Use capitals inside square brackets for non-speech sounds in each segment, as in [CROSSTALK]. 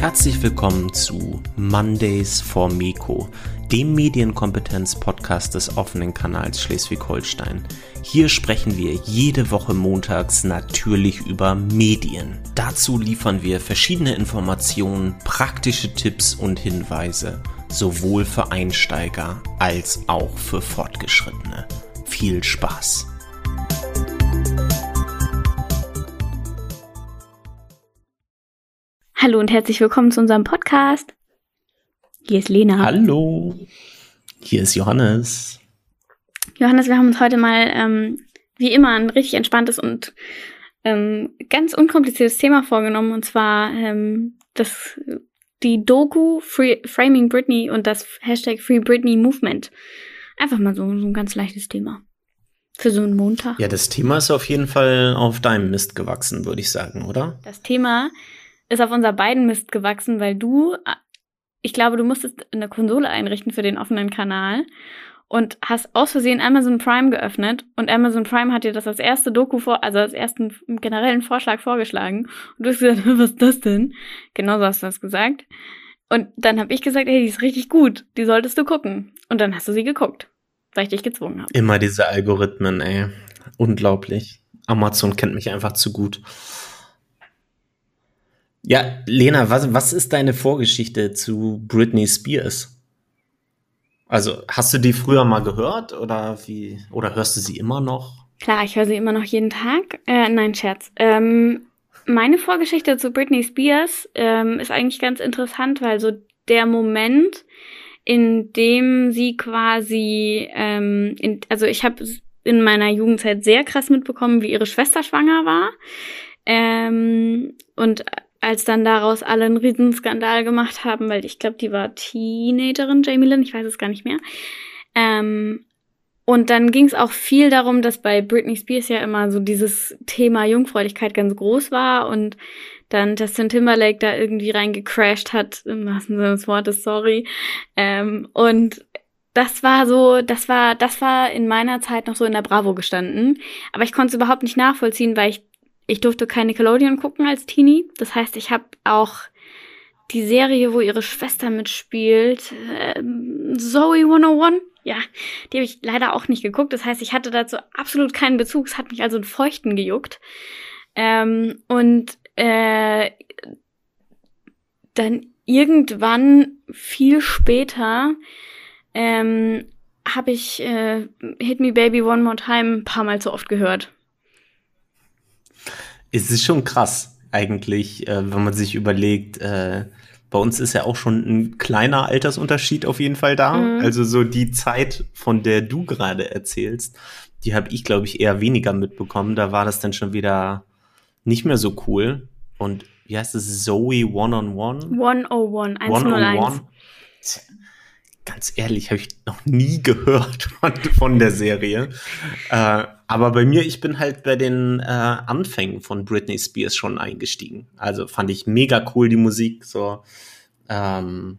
Herzlich willkommen zu Mondays for Meko, dem Medienkompetenz-Podcast des offenen Kanals Schleswig-Holstein. Hier sprechen wir jede Woche montags natürlich über Medien. Dazu liefern wir verschiedene Informationen, praktische Tipps und Hinweise, sowohl für Einsteiger als auch für Fortgeschrittene. Viel Spaß! Hallo und herzlich willkommen zu unserem Podcast. Hier ist Lena. Hallo, hier ist Johannes. Johannes, wir haben uns heute mal ähm, wie immer ein richtig entspanntes und ähm, ganz unkompliziertes Thema vorgenommen und zwar ähm, das die Doku Free, Framing Britney und das Hashtag Free Britney Movement. Einfach mal so, so ein ganz leichtes Thema. Für so einen Montag. Ja, das Thema ist auf jeden Fall auf deinem Mist gewachsen, würde ich sagen, oder? Das Thema ist auf unser beiden Mist gewachsen, weil du, ich glaube, du musstest eine Konsole einrichten für den offenen Kanal und hast aus Versehen Amazon Prime geöffnet und Amazon Prime hat dir das als erste Doku vor, also als ersten generellen Vorschlag vorgeschlagen und du hast gesagt, [LAUGHS] was ist das denn? Genauso hast du das gesagt. Und dann habe ich gesagt, hey, die ist richtig gut, die solltest du gucken. Und dann hast du sie geguckt, weil ich dich gezwungen habe. Immer diese Algorithmen, ey. Unglaublich. Amazon kennt mich einfach zu gut. Ja, Lena, was, was ist deine Vorgeschichte zu Britney Spears? Also, hast du die früher mal gehört oder wie, oder hörst du sie immer noch? Klar, ich höre sie immer noch jeden Tag. Äh, nein, Scherz. Ähm, meine Vorgeschichte zu Britney Spears ähm, ist eigentlich ganz interessant, weil so der Moment, in dem sie quasi, ähm, in, also ich habe in meiner Jugendzeit sehr krass mitbekommen, wie ihre Schwester schwanger war. Ähm, und als dann daraus alle einen Riesenskandal gemacht haben, weil ich glaube, die war Teenagerin, Jamie Lynn, ich weiß es gar nicht mehr. Ähm, und dann ging es auch viel darum, dass bei Britney Spears ja immer so dieses Thema Jungfräulichkeit ganz groß war und dann Justin Timberlake da irgendwie reingecrashed hat, im wahrsten Sinne des Wortes, sorry. Ähm, und das war so, das war, das war in meiner Zeit noch so in der Bravo gestanden. Aber ich konnte es überhaupt nicht nachvollziehen, weil ich ich durfte kein Nickelodeon gucken als Teenie. Das heißt, ich habe auch die Serie, wo ihre Schwester mitspielt, äh, Zoe 101. Ja, die habe ich leider auch nicht geguckt. Das heißt, ich hatte dazu absolut keinen Bezug. Es hat mich also in Feuchten gejuckt. Ähm, und äh, dann irgendwann viel später ähm, habe ich äh, Hit Me Baby One More Time ein paar Mal zu oft gehört. Es ist schon krass, eigentlich, äh, wenn man sich überlegt, äh, bei uns ist ja auch schon ein kleiner Altersunterschied auf jeden Fall da. Mhm. Also so die Zeit, von der du gerade erzählst, die habe ich, glaube ich, eher weniger mitbekommen. Da war das dann schon wieder nicht mehr so cool. Und wie heißt es? Zoe One-on-One? 101, 101 ganz ehrlich, habe ich noch nie gehört [LAUGHS] von, von der Serie. äh, aber bei mir, ich bin halt bei den äh, Anfängen von Britney Spears schon eingestiegen. Also fand ich mega cool die Musik, so. Ähm,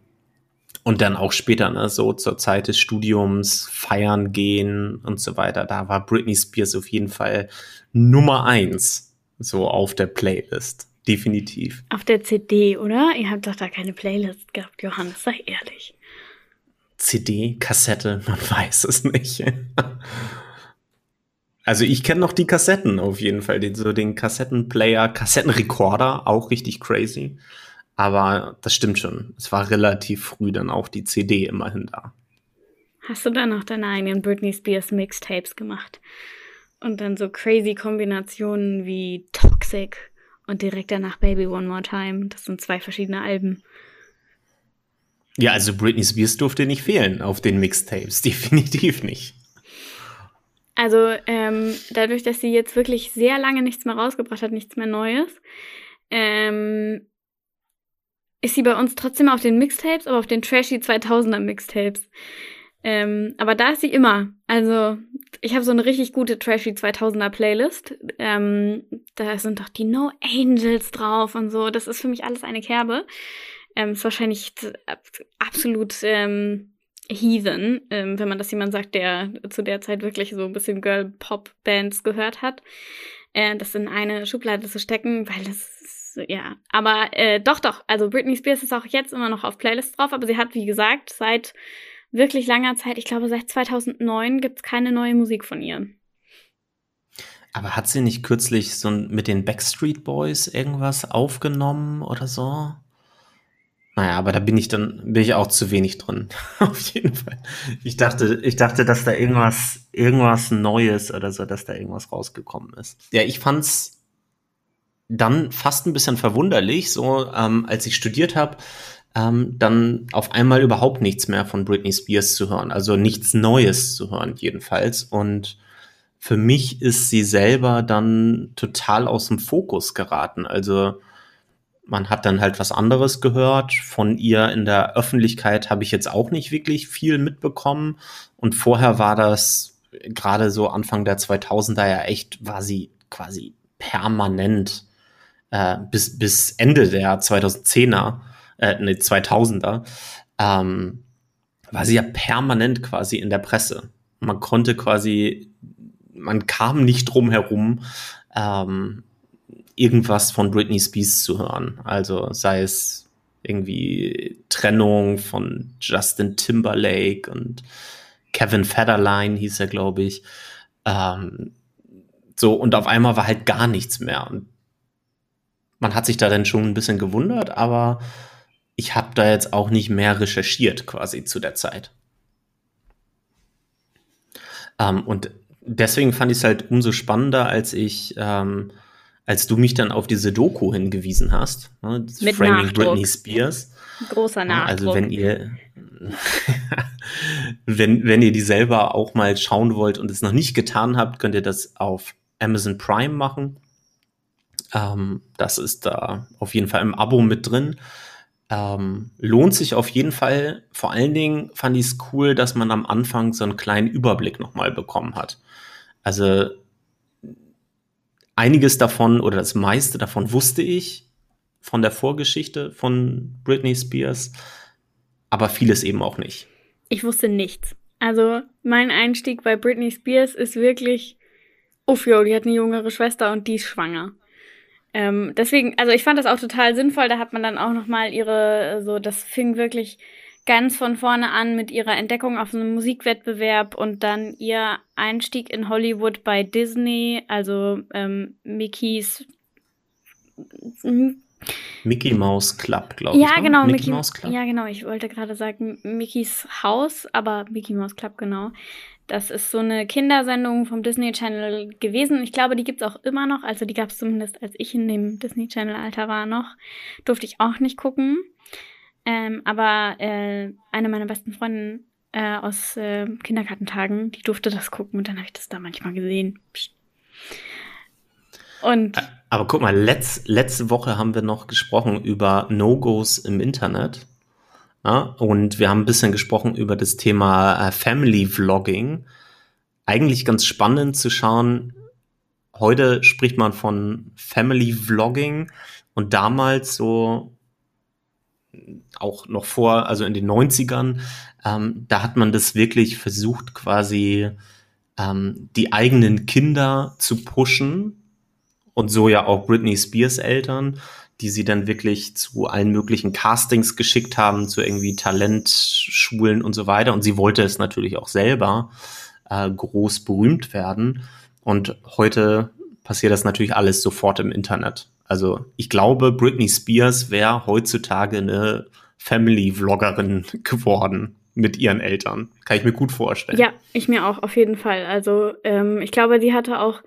und dann auch später, ne, so zur Zeit des Studiums, feiern gehen und so weiter. Da war Britney Spears auf jeden Fall Nummer eins, so auf der Playlist. Definitiv. Auf der CD, oder? Ihr habt doch da keine Playlist gehabt, Johannes, sei ehrlich. CD, Kassette, man [LAUGHS] weiß es nicht. also ich kenne noch die Kassetten auf jeden Fall, den, so den Kassettenplayer, Kassettenrekorder, auch richtig crazy. Aber das stimmt schon. Es war relativ früh dann auch die CD immerhin da. Hast du dann noch deine eigenen Britney Spears Mixtapes gemacht? Und dann so crazy Kombinationen wie Toxic und direkt danach Baby One More Time. Das sind zwei verschiedene Alben. Ja, also Britney Spears durfte nicht fehlen auf den Mixtapes, [LAUGHS] definitiv nicht. Also ähm, dadurch, dass sie jetzt wirklich sehr lange nichts mehr rausgebracht hat, nichts mehr Neues, ähm, ist sie bei uns trotzdem auf den Mixtapes, aber auf den Trashy 2000er Mixtapes. Ähm, aber da ist sie immer. Also ich habe so eine richtig gute Trashy 2000er Playlist. Ähm, da sind doch die No Angels drauf und so. Das ist für mich alles eine Kerbe ähm, ist wahrscheinlich absolut ähm, Heathen, ähm, wenn man das jemand sagt, der zu der Zeit wirklich so ein bisschen Girl-Pop-Bands gehört hat, äh, das in eine Schublade zu stecken, weil das ja. Aber äh, doch, doch. Also Britney Spears ist auch jetzt immer noch auf Playlists drauf, aber sie hat, wie gesagt, seit wirklich langer Zeit, ich glaube seit 2009, gibt's keine neue Musik von ihr. Aber hat sie nicht kürzlich so mit den Backstreet Boys irgendwas aufgenommen oder so? Naja, aber da bin ich dann, bin ich auch zu wenig drin. [LAUGHS] Auf jeden Fall. Ich dachte, ich dachte, dass da irgendwas, irgendwas Neues oder so, dass da irgendwas rausgekommen ist. Ja, ich fand's dann fast ein bisschen verwunderlich, so ähm, als ich studiert habe, ähm, dann auf einmal überhaupt nichts mehr von Britney Spears zu hören. Also nichts Neues zu hören, jedenfalls. Und für mich ist sie selber dann total aus dem Fokus geraten. Also man hat dann halt was anderes gehört. Von ihr in der Öffentlichkeit habe ich jetzt auch nicht wirklich viel mitbekommen. Und vorher war das gerade so Anfang der 2000er ja echt, war sie quasi permanent äh, bis, bis Ende der 2010er, äh, ne, 2000er, ähm, war sie ja permanent quasi in der Presse. Man konnte quasi man kam nicht drum herum, ähm, irgendwas von Britney Spears zu hören. Also sei es irgendwie Trennung von Justin Timberlake und Kevin Federline hieß er, glaube ich. Ähm, so, und auf einmal war halt gar nichts mehr. Und man hat sich da dann schon ein bisschen gewundert, aber ich habe da jetzt auch nicht mehr recherchiert quasi zu der Zeit. Ähm, und deswegen fand ich es halt umso spannender, als ich, ähm, als du mich dann auf diese Doku hingewiesen hast. Ne, Mit Framing Nachdruck. Britney Spears. Großer Nachdruck. Also wenn ihr, [LAUGHS] wenn, wenn ihr die selber auch mal schauen wollt und es noch nicht getan habt, könnt ihr das auf Amazon Prime machen. Ähm, das ist da auf jeden Fall im Abo mit drin. Ähm, lohnt sich auf jeden Fall. Vor allen Dingen fand ich es cool, dass man am Anfang so einen kleinen Überblick nochmal bekommen hat. Also einiges davon oder das meiste davon wusste ich von der Vorgeschichte von Britney Spears, aber vieles eben auch nicht. Ich wusste nichts. Also mein Einstieg bei Britney Spears ist wirklich, uff, jo, die hat eine jüngere Schwester und die ist schwanger. Ähm, deswegen, also ich fand das auch total sinnvoll. Da hat man dann auch noch mal ihre, so das fing wirklich ganz von vorne an mit ihrer Entdeckung auf einem Musikwettbewerb und dann ihr Einstieg in Hollywood bei Disney, also ähm, Mickeys Mickey Mouse Club, glaube ja, ich. Ja, ne? genau, Mickey, Mickey Mouse Club. Ja, genau, ich wollte gerade sagen Mickeys Haus, aber Mickey Mouse Club, genau. Das ist so eine Kindersendung vom Disney Channel gewesen. Ich glaube, die gibt's auch immer noch. Also die gab's zumindest, als ich in dem Disney Channel Alter war noch. Durfte ich auch nicht gucken. Ähm, aber äh, eine meiner besten Freundinnen äh, aus äh, Kindergartentagen, die durfte das gucken und dann habe ich das da manchmal gesehen. Und aber guck mal, letz, letzte Woche haben wir noch gesprochen über No-Gos im Internet. Ja, und wir haben ein bisschen gesprochen über das Thema äh, Family Vlogging. Eigentlich ganz spannend zu schauen. Heute spricht man von Family Vlogging und damals so auch noch vor, also in den 90ern, ähm, da hat man das wirklich versucht, quasi ähm, die eigenen Kinder zu pushen und so ja auch Britney Spears Eltern, die sie dann wirklich zu allen möglichen Castings geschickt haben, zu irgendwie Talentschulen und so weiter. Und sie wollte es natürlich auch selber äh, groß berühmt werden. Und heute passiert das natürlich alles sofort im Internet. Also ich glaube, Britney Spears wäre heutzutage eine Family-Vloggerin [LAUGHS] geworden mit ihren Eltern. Kann ich mir gut vorstellen. Ja, ich mir auch, auf jeden Fall. Also ähm, ich glaube, die hatte auch,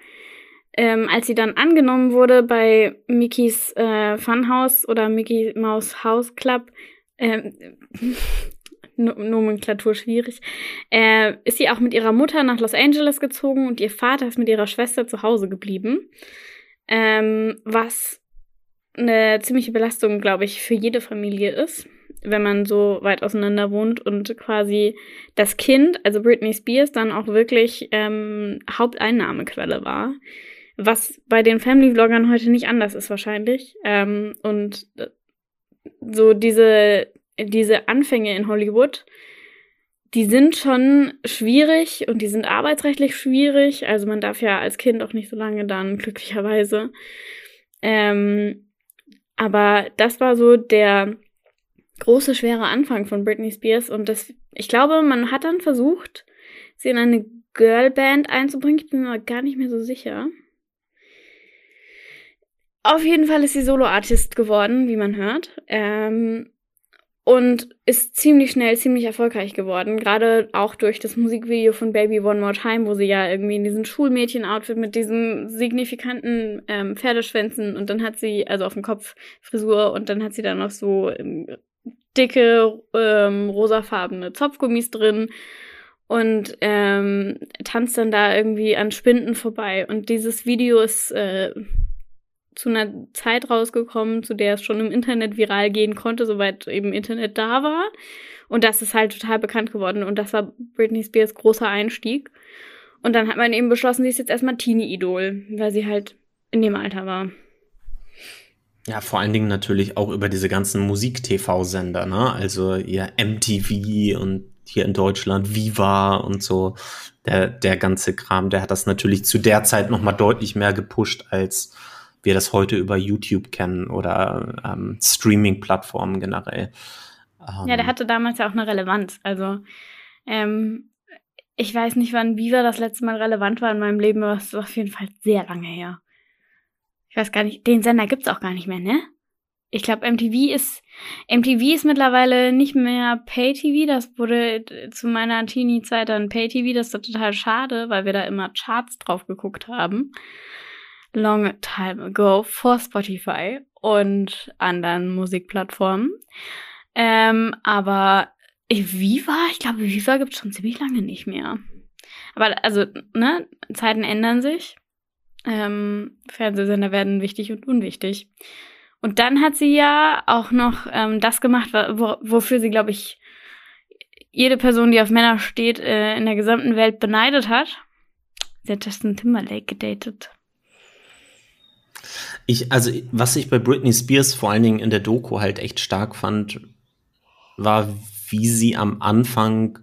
ähm, als sie dann angenommen wurde bei Mickeys äh, Funhouse oder Mickey Mouse House Club, ähm, [LAUGHS] Nomenklatur schwierig, äh, ist sie auch mit ihrer Mutter nach Los Angeles gezogen und ihr Vater ist mit ihrer Schwester zu Hause geblieben ähm, was eine ziemliche Belastung, glaube ich, für jede Familie ist, wenn man so weit auseinander wohnt und quasi das Kind, also Britney Spears, dann auch wirklich ähm, Haupteinnahmequelle war. Was bei den Family-Vloggern heute nicht anders ist wahrscheinlich. Ähm, und so diese, diese Anfänge in Hollywood, die sind schon schwierig und die sind arbeitsrechtlich schwierig. Also man darf ja als Kind auch nicht so lange dann, glücklicherweise. Ähm, aber das war so der große, schwere Anfang von Britney Spears und das, ich glaube, man hat dann versucht, sie in eine Girlband einzubringen. Ich bin mir gar nicht mehr so sicher. Auf jeden Fall ist sie Solo-Artist geworden, wie man hört. Ähm, und ist ziemlich schnell ziemlich erfolgreich geworden. Gerade auch durch das Musikvideo von Baby One More Time, wo sie ja irgendwie in diesem Schulmädchen-Outfit mit diesen signifikanten ähm, Pferdeschwänzen und dann hat sie, also auf dem Kopf Frisur und dann hat sie da noch so ähm, dicke ähm, rosafarbene Zopfgummis drin und ähm, tanzt dann da irgendwie an Spinden vorbei. Und dieses Video ist äh, zu einer Zeit rausgekommen, zu der es schon im Internet viral gehen konnte, soweit eben Internet da war. Und das ist halt total bekannt geworden. Und das war Britney Spears großer Einstieg. Und dann hat man eben beschlossen, sie ist jetzt erstmal Teenie-Idol, weil sie halt in dem Alter war. Ja, vor allen Dingen natürlich auch über diese ganzen Musik-TV-Sender, ne? Also ihr MTV und hier in Deutschland Viva und so. Der, der ganze Kram, der hat das natürlich zu der Zeit nochmal deutlich mehr gepusht, als wir das heute über YouTube kennen oder ähm, Streaming-Plattformen generell. Ähm, ja, der hatte damals ja auch eine Relevanz. Also, ähm, ich weiß nicht, wann Viva das letzte Mal relevant war in meinem Leben, aber es ist auf jeden Fall sehr lange her. Ich weiß gar nicht, den Sender gibt's auch gar nicht mehr, ne? Ich glaube, MTV ist MTV ist mittlerweile nicht mehr Pay-TV. Das wurde zu meiner Teenie-Zeit dann Pay-TV. Das ist total schade, weil wir da immer Charts drauf geguckt haben. Long time ago vor Spotify und anderen Musikplattformen. Ähm, aber Viva, ich glaube, Viva gibt's schon ziemlich lange nicht mehr. Aber also, ne, Zeiten ändern sich. Ähm, Fernsehsender werden wichtig und unwichtig. Und dann hat sie ja auch noch ähm, das gemacht, wo, wofür sie, glaube ich, jede Person, die auf Männer steht, äh, in der gesamten Welt beneidet hat. Sie hat Justin Timberlake gedatet. Ich, also, was ich bei Britney Spears vor allen Dingen in der Doku halt echt stark fand, war, wie sie am Anfang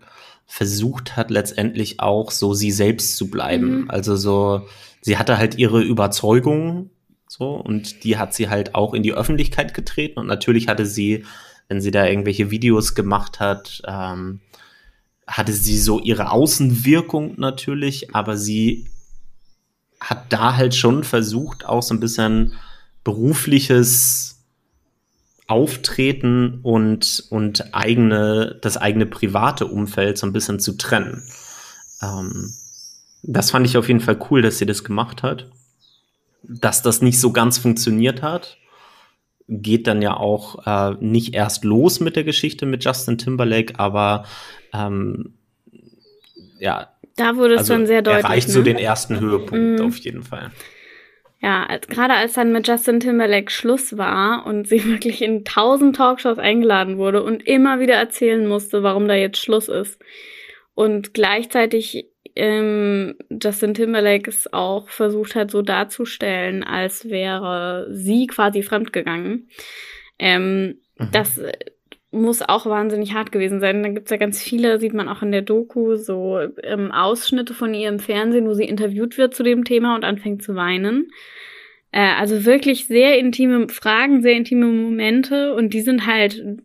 versucht hat, letztendlich auch so sie selbst zu bleiben. Mhm. Also so, sie hatte halt ihre Überzeugungen, so, und die hat sie halt auch in die Öffentlichkeit getreten. Und natürlich hatte sie, wenn sie da irgendwelche Videos gemacht hat, ähm, hatte sie so ihre Außenwirkung natürlich, aber sie hat da halt schon versucht, auch so ein bisschen berufliches Auftreten und, und eigene, das eigene private Umfeld so ein bisschen zu trennen. Ähm, das fand ich auf jeden Fall cool, dass sie das gemacht hat. Dass das nicht so ganz funktioniert hat, geht dann ja auch äh, nicht erst los mit der Geschichte mit Justin Timberlake, aber ähm, ja, da wurde es also schon sehr deutlich. Erreicht ne? so den ersten Höhepunkt mm. auf jeden Fall. Ja, als, gerade als dann mit Justin Timberlake Schluss war und sie [LAUGHS] wirklich in tausend Talkshows eingeladen wurde und immer wieder erzählen musste, warum da jetzt Schluss ist. Und gleichzeitig ähm, Justin Timberlake es auch versucht hat, so darzustellen, als wäre sie quasi fremdgegangen. Ähm, mhm. Das muss auch wahnsinnig hart gewesen sein. Da gibt's ja ganz viele, sieht man auch in der Doku, so ähm, Ausschnitte von ihr im Fernsehen, wo sie interviewt wird zu dem Thema und anfängt zu weinen. Äh, also wirklich sehr intime Fragen, sehr intime Momente und die sind halt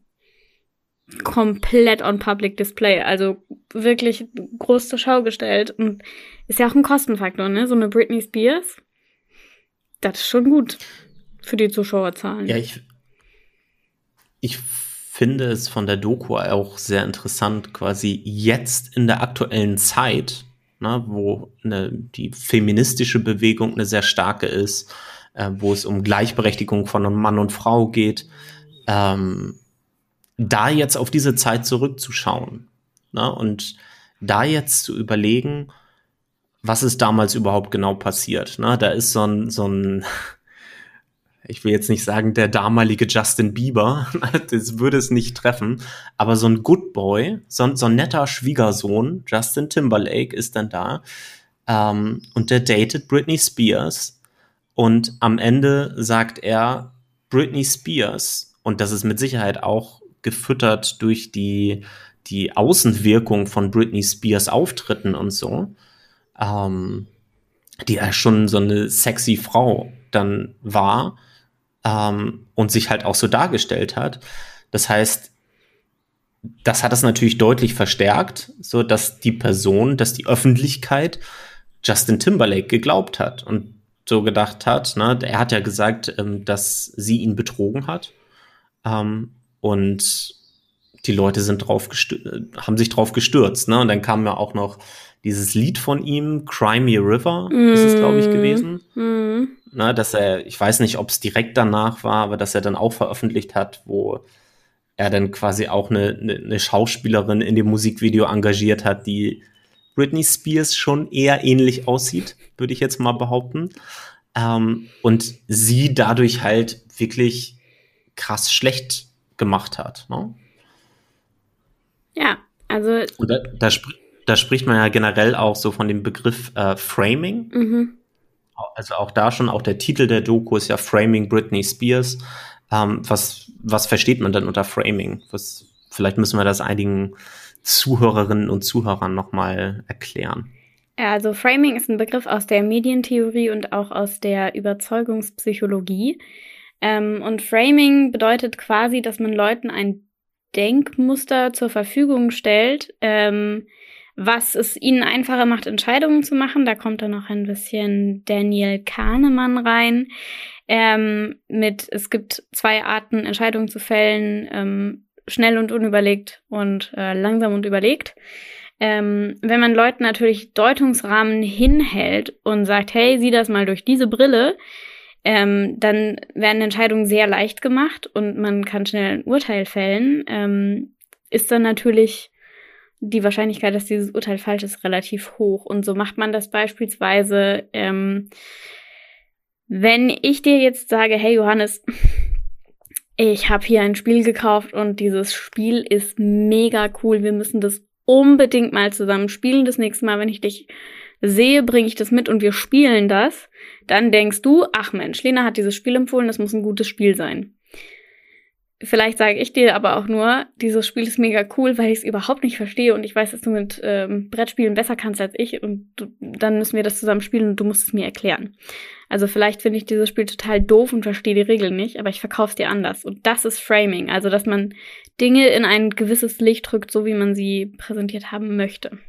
komplett on public display. Also wirklich groß zur Schau gestellt und ist ja auch ein Kostenfaktor, ne? So eine Britney Spears. Das ist schon gut für die Zuschauerzahlen. Ja, ich, ich finde es von der Doku auch sehr interessant, quasi jetzt in der aktuellen Zeit, ne, wo eine, die feministische Bewegung eine sehr starke ist, äh, wo es um Gleichberechtigung von Mann und Frau geht, ähm, da jetzt auf diese Zeit zurückzuschauen ne, und da jetzt zu überlegen, was ist damals überhaupt genau passiert. Ne? Da ist so ein, so ein ich will jetzt nicht sagen, der damalige Justin Bieber, [LAUGHS] das würde es nicht treffen, aber so ein Good Boy, so, so ein netter Schwiegersohn, Justin Timberlake, ist dann da ähm, und der datet Britney Spears und am Ende sagt er, Britney Spears, und das ist mit Sicherheit auch gefüttert durch die, die Außenwirkung von Britney Spears Auftritten und so, ähm, die ja schon so eine sexy Frau dann war, ähm, und sich halt auch so dargestellt hat. Das heißt, das hat es natürlich deutlich verstärkt, so dass die Person, dass die Öffentlichkeit Justin Timberlake geglaubt hat und so gedacht hat. Ne? Er hat ja gesagt, ähm, dass sie ihn betrogen hat. Ähm, und die Leute sind drauf haben sich drauf gestürzt. Ne? Und dann kam ja auch noch dieses Lied von ihm, Cry Me River, mm. ist es, glaube ich, gewesen. Mm. Ne, dass er, ich weiß nicht, ob es direkt danach war, aber dass er dann auch veröffentlicht hat, wo er dann quasi auch eine, eine, eine Schauspielerin in dem Musikvideo engagiert hat, die Britney Spears schon eher ähnlich aussieht, würde ich jetzt mal behaupten. Ähm, und sie dadurch halt wirklich krass schlecht gemacht hat. Ne? Ja, also. Und da, da, da, spricht man ja generell auch so von dem Begriff äh, Framing. Mhm. Also auch da schon, auch der Titel der Doku ist ja Framing Britney Spears. Ähm, was, was versteht man denn unter Framing? Was, vielleicht müssen wir das einigen Zuhörerinnen und Zuhörern nochmal erklären. Also Framing ist ein Begriff aus der Medientheorie und auch aus der Überzeugungspsychologie. Ähm, und Framing bedeutet quasi, dass man Leuten ein Denkmuster zur Verfügung stellt, ähm, was es ihnen einfacher macht, Entscheidungen zu machen. Da kommt dann noch ein bisschen Daniel Kahnemann rein. Ähm, mit, es gibt zwei Arten, Entscheidungen zu fällen, ähm, schnell und unüberlegt und äh, langsam und überlegt. Ähm, wenn man Leuten natürlich Deutungsrahmen hinhält und sagt, hey, sieh das mal durch diese Brille, ähm, dann werden Entscheidungen sehr leicht gemacht und man kann schnell ein Urteil fällen. Ähm, ist dann natürlich die Wahrscheinlichkeit, dass dieses Urteil falsch ist, relativ hoch. Und so macht man das beispielsweise, ähm, wenn ich dir jetzt sage, hey Johannes, ich habe hier ein Spiel gekauft und dieses Spiel ist mega cool. Wir müssen das unbedingt mal zusammen spielen. Das nächste Mal, wenn ich dich sehe, bringe ich das mit und wir spielen das. Dann denkst du, ach Mensch, Lena hat dieses Spiel empfohlen, das muss ein gutes Spiel sein. Vielleicht sage ich dir aber auch nur, dieses Spiel ist mega cool, weil ich es überhaupt nicht verstehe und ich weiß, dass du mit ähm, Brettspielen besser kannst als ich und du, dann müssen wir das zusammen spielen und du musst es mir erklären. Also vielleicht finde ich dieses Spiel total doof und verstehe die Regeln nicht, aber ich verkaufe es dir anders. Und das ist Framing, also dass man Dinge in ein gewisses Licht drückt, so wie man sie präsentiert haben möchte.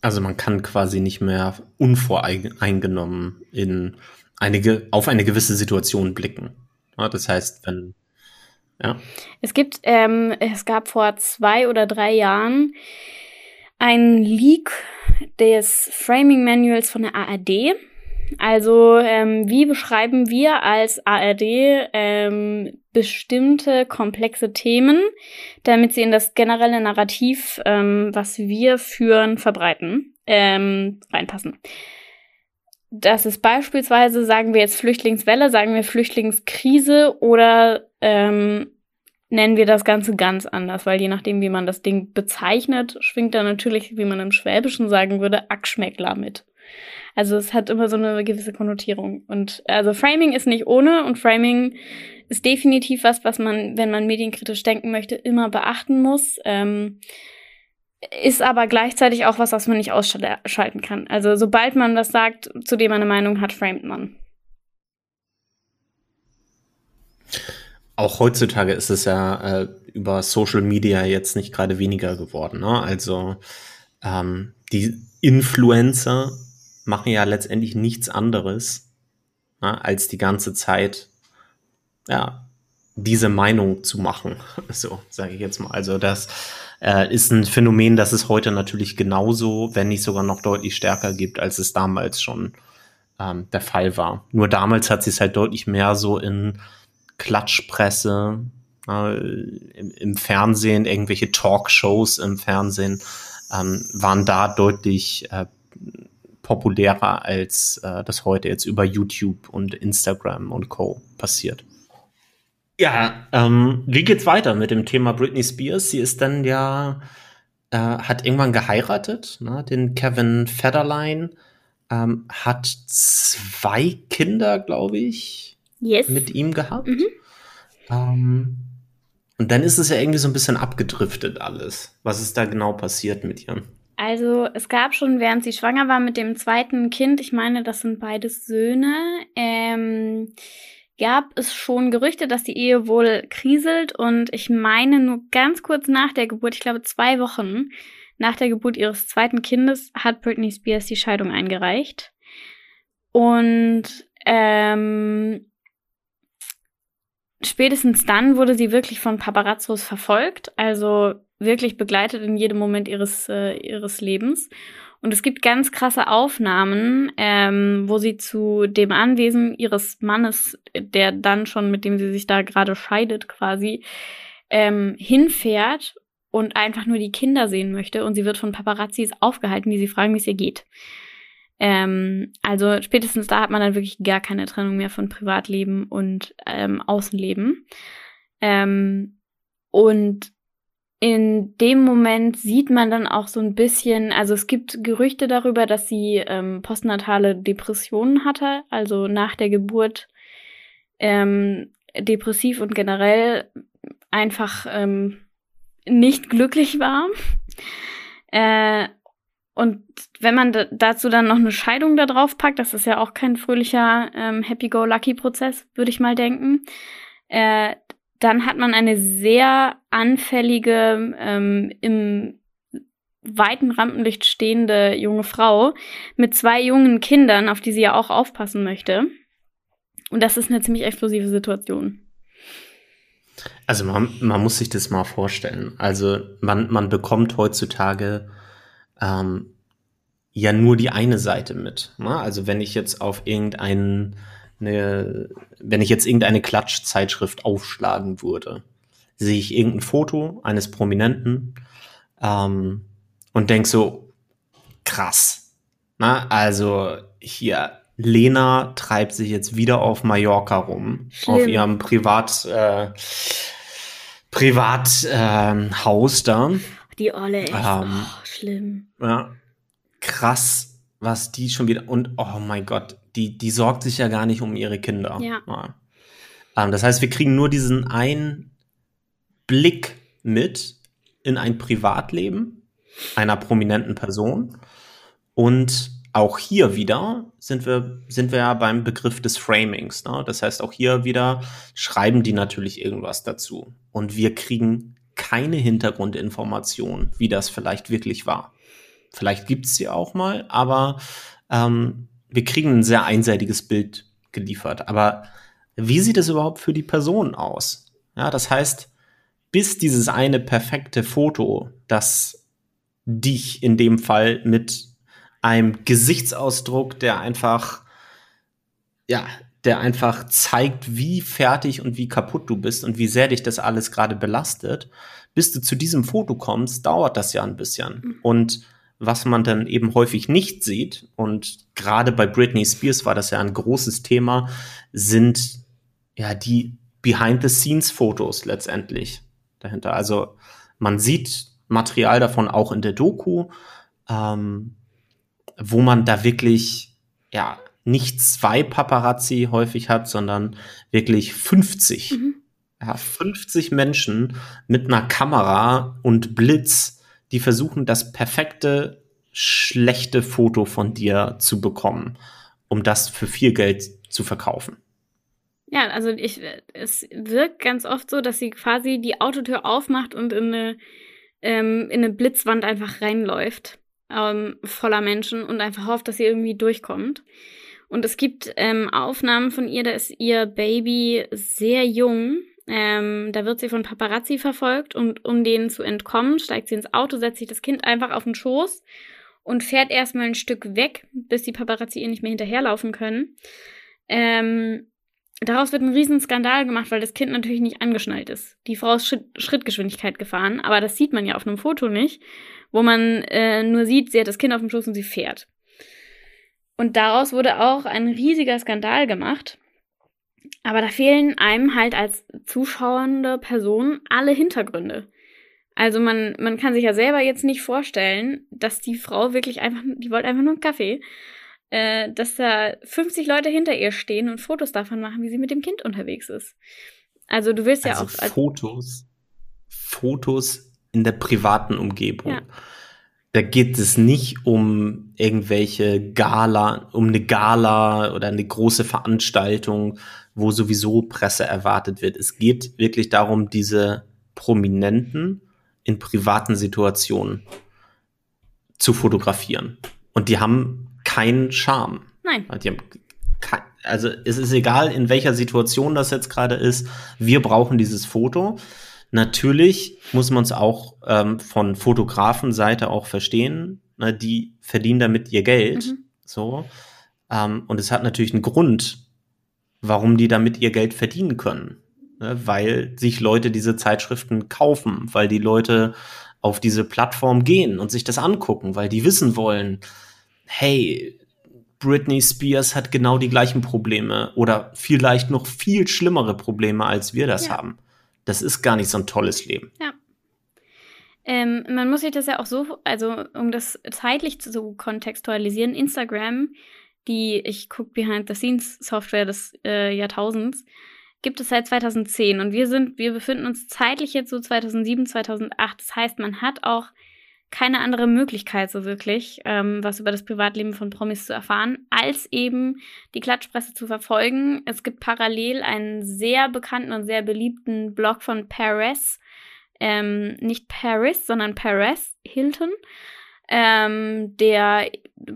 Also man kann quasi nicht mehr unvoreingenommen in eine, auf eine gewisse Situation blicken. Das heißt, wenn ja. Es gibt, ähm, es gab vor zwei oder drei Jahren ein Leak des Framing Manuals von der ARD. Also ähm, wie beschreiben wir als ARD ähm, bestimmte komplexe Themen, damit sie in das generelle Narrativ, ähm, was wir führen, verbreiten, ähm, reinpassen. Das ist beispielsweise, sagen wir jetzt Flüchtlingswelle, sagen wir Flüchtlingskrise oder ähm, nennen wir das Ganze ganz anders, weil je nachdem, wie man das Ding bezeichnet, schwingt da natürlich, wie man im Schwäbischen sagen würde, Ackschmeckler mit. Also es hat immer so eine gewisse Konnotierung. Und also Framing ist nicht ohne und Framing ist definitiv was, was man, wenn man medienkritisch denken möchte, immer beachten muss. Ähm, ist aber gleichzeitig auch was, was man nicht ausschalten kann. Also sobald man das sagt, zu dem man eine Meinung hat, framet man. Auch heutzutage ist es ja äh, über Social Media jetzt nicht gerade weniger geworden. Ne? Also ähm, die Influencer machen ja letztendlich nichts anderes, ne, als die ganze Zeit ja diese Meinung zu machen. [LAUGHS] So sage ich jetzt mal. Also das äh, ist ein Phänomen, das es heute natürlich genauso, wenn nicht sogar noch deutlich stärker gibt, als es damals schon ähm, der Fall war. Nur damals hat sie es halt deutlich mehr so in Klatschpresse, äh, im, im, Fernsehen, irgendwelche Talkshows im Fernsehen ähm, waren da deutlich äh, populärer, als äh, das heute jetzt über YouTube und Instagram und Co. passiert. Ja, ähm, wie geht's weiter mit dem Thema Britney Spears? Sie ist dann ja, äh, hat irgendwann geheiratet, ne, den Kevin Federline, ähm, hat zwei Kinder, glaube ich yes. mit ihm gehabt. Mhm. Ähm, und dann ist es ja irgendwie so ein bisschen abgedriftet alles. Was ist da genau passiert mit ihr? Also es gab schon, während sie schwanger war mit dem zweiten Kind, ich meine, das sind beides Söhne, ähm, gab es schon Gerüchte, dass die Ehe wohl kriselt und ich meine nur ganz kurz nach der Geburt, ich glaube zwei Wochen nach der Geburt ihres zweiten Kindes, hat Britney Spears die Scheidung eingereicht. Und ähm, spätestens dann wurde sie wirklich von Paparazzos verfolgt, also wirklich begleitet in jedem Moment ihres, äh, ihres Lebens. Und es gibt ganz krasse Aufnahmen, ähm, wo sie zu dem Anwesen ihres Mannes, der dann schon, mit dem sie sich da gerade scheidet, quasi, ähm, hinfährt und einfach nur die Kinder sehen möchte. Und sie wird von Paparazzis aufgehalten, die sie fragen, wie es ihr geht. Ähm, also spätestens da hat man dann wirklich gar keine Trennung mehr von Privatleben und ähm, Außenleben. Ähm, und in dem Moment sieht man dann auch so ein bisschen, also es gibt Gerüchte darüber, dass sie ähm, postnatale Depressionen hatte, also nach der Geburt ähm, depressiv und generell einfach ähm, nicht glücklich war. [LAUGHS] Äh, und wenn man dazu dann noch eine Scheidung da drauf packt, das ist ja auch kein fröhlicher ähm, Happy-Go-Lucky-Prozess, würde ich mal denken, äh, dann hat man eine sehr anfällige, ähm, im weiten Rampenlicht stehende junge Frau mit zwei jungen Kindern, auf die sie ja auch aufpassen möchte. Und das ist eine ziemlich explosive Situation. Also man, man muss sich das mal vorstellen. Also man, man bekommt heutzutage ähm, ja nur die eine Seite mit. Ne? Also wenn ich jetzt auf irgendeinen, eine, wenn ich jetzt irgendeine Klatschzeitschrift aufschlagen würde, sehe ich irgendein Foto eines Prominenten ähm, und denk so, krass. Na, also hier, Lena treibt sich jetzt wieder auf Mallorca rum, Schlimm. auf ihrem Privat, äh, Privathaus äh, da. Die Olle, echt. Ähm, oh, schlimm. Ja, krass, was die schon wieder. Und oh mein Gott, die, die sorgt sich ja gar nicht um ihre Kinder. Ja. ja. Ähm, das heißt, wir kriegen nur diesen einen Blick mit in ein Privatleben einer prominenten Person. Und auch hier wieder sind wir, sind wir ja beim Begriff des Framings. Ne? Das heißt, auch hier wieder schreiben die natürlich irgendwas dazu. Und wir kriegen keine Hintergrundinformation, wie das vielleicht wirklich war. Vielleicht gibt es sie auch mal, aber ähm, wir kriegen ein sehr einseitiges Bild geliefert. Aber wie sieht es überhaupt für die Person aus? Ja, das heißt, bis dieses eine perfekte Foto, das dich in dem Fall mit einem Gesichtsausdruck, der einfach, ja, der einfach zeigt, wie fertig und wie kaputt du bist und wie sehr dich das alles gerade belastet. Bis du zu diesem Foto kommst, dauert das ja ein bisschen. Mhm. Und was man dann eben häufig nicht sieht, und gerade bei Britney Spears war das ja ein großes Thema, sind ja die Behind-the-Scenes-Fotos letztendlich dahinter. Also man sieht Material davon auch in der Doku, ähm, wo man da wirklich ja nicht zwei Paparazzi häufig hat, sondern wirklich 50. Mhm. Ja, 50 Menschen mit einer Kamera und Blitz, die versuchen, das perfekte, schlechte Foto von dir zu bekommen, um das für viel Geld zu verkaufen. Ja, also ich, es wirkt ganz oft so, dass sie quasi die Autotür aufmacht und in eine, ähm, in eine Blitzwand einfach reinläuft, ähm, voller Menschen und einfach hofft, dass sie irgendwie durchkommt. Und es gibt ähm, Aufnahmen von ihr, da ist ihr Baby sehr jung. Ähm, da wird sie von Paparazzi verfolgt und um denen zu entkommen, steigt sie ins Auto, setzt sich das Kind einfach auf den Schoß und fährt erstmal ein Stück weg, bis die Paparazzi ihr nicht mehr hinterherlaufen können. Ähm, daraus wird ein Riesenskandal gemacht, weil das Kind natürlich nicht angeschnallt ist. Die Frau ist Schritt, Schrittgeschwindigkeit gefahren, aber das sieht man ja auf einem Foto nicht, wo man äh, nur sieht, sie hat das Kind auf dem Schoß und sie fährt. Und daraus wurde auch ein riesiger Skandal gemacht. Aber da fehlen einem halt als zuschauende Person alle Hintergründe. Also man, man kann sich ja selber jetzt nicht vorstellen, dass die Frau wirklich einfach, die wollte einfach nur einen Kaffee, äh, dass da 50 Leute hinter ihr stehen und Fotos davon machen, wie sie mit dem Kind unterwegs ist. Also du willst ja also auch. Als Fotos, Fotos in der privaten Umgebung. Ja da geht es nicht um irgendwelche Gala, um eine Gala oder eine große Veranstaltung, wo sowieso Presse erwartet wird. Es geht wirklich darum, diese Prominenten in privaten Situationen zu fotografieren. Und die haben keinen Charme. Nein. Die haben kein, also es ist egal, in welcher Situation das jetzt gerade ist. Wir brauchen dieses Foto. Natürlich muss man es auch ähm, von Fotografenseite auch verstehen. Ne, die verdienen damit ihr Geld. Mhm. So. Ähm, und es hat natürlich einen Grund, warum die damit ihr Geld verdienen können ne, weil sich Leute diese Zeitschriften kaufen, weil die Leute auf diese Plattform gehen und sich das angucken, weil die wissen wollen, hey, Britney Spears hat genau die gleichen Probleme oder vielleicht noch viel schlimmere Probleme, als wir das ja. haben. Das ist gar nicht so ein tolles Leben. Ja. Ähm, man muss sich das ja auch so, also um das zeitlich zu kontextualisieren, Instagram, die, ich gucke Behind the Scenes Software des äh, Jahrtausends, gibt es seit 2010 und wir sind, wir befinden uns zeitlich jetzt so 2007, 2008. Das heißt, man hat auch keine andere Möglichkeit so wirklich, ähm, was über das Privatleben von Promis zu erfahren, als eben die Klatschpresse zu verfolgen. Es gibt parallel einen sehr bekannten und sehr beliebten Blog von Perez, ähm, nicht Paris, sondern Perez Hilton, ähm, der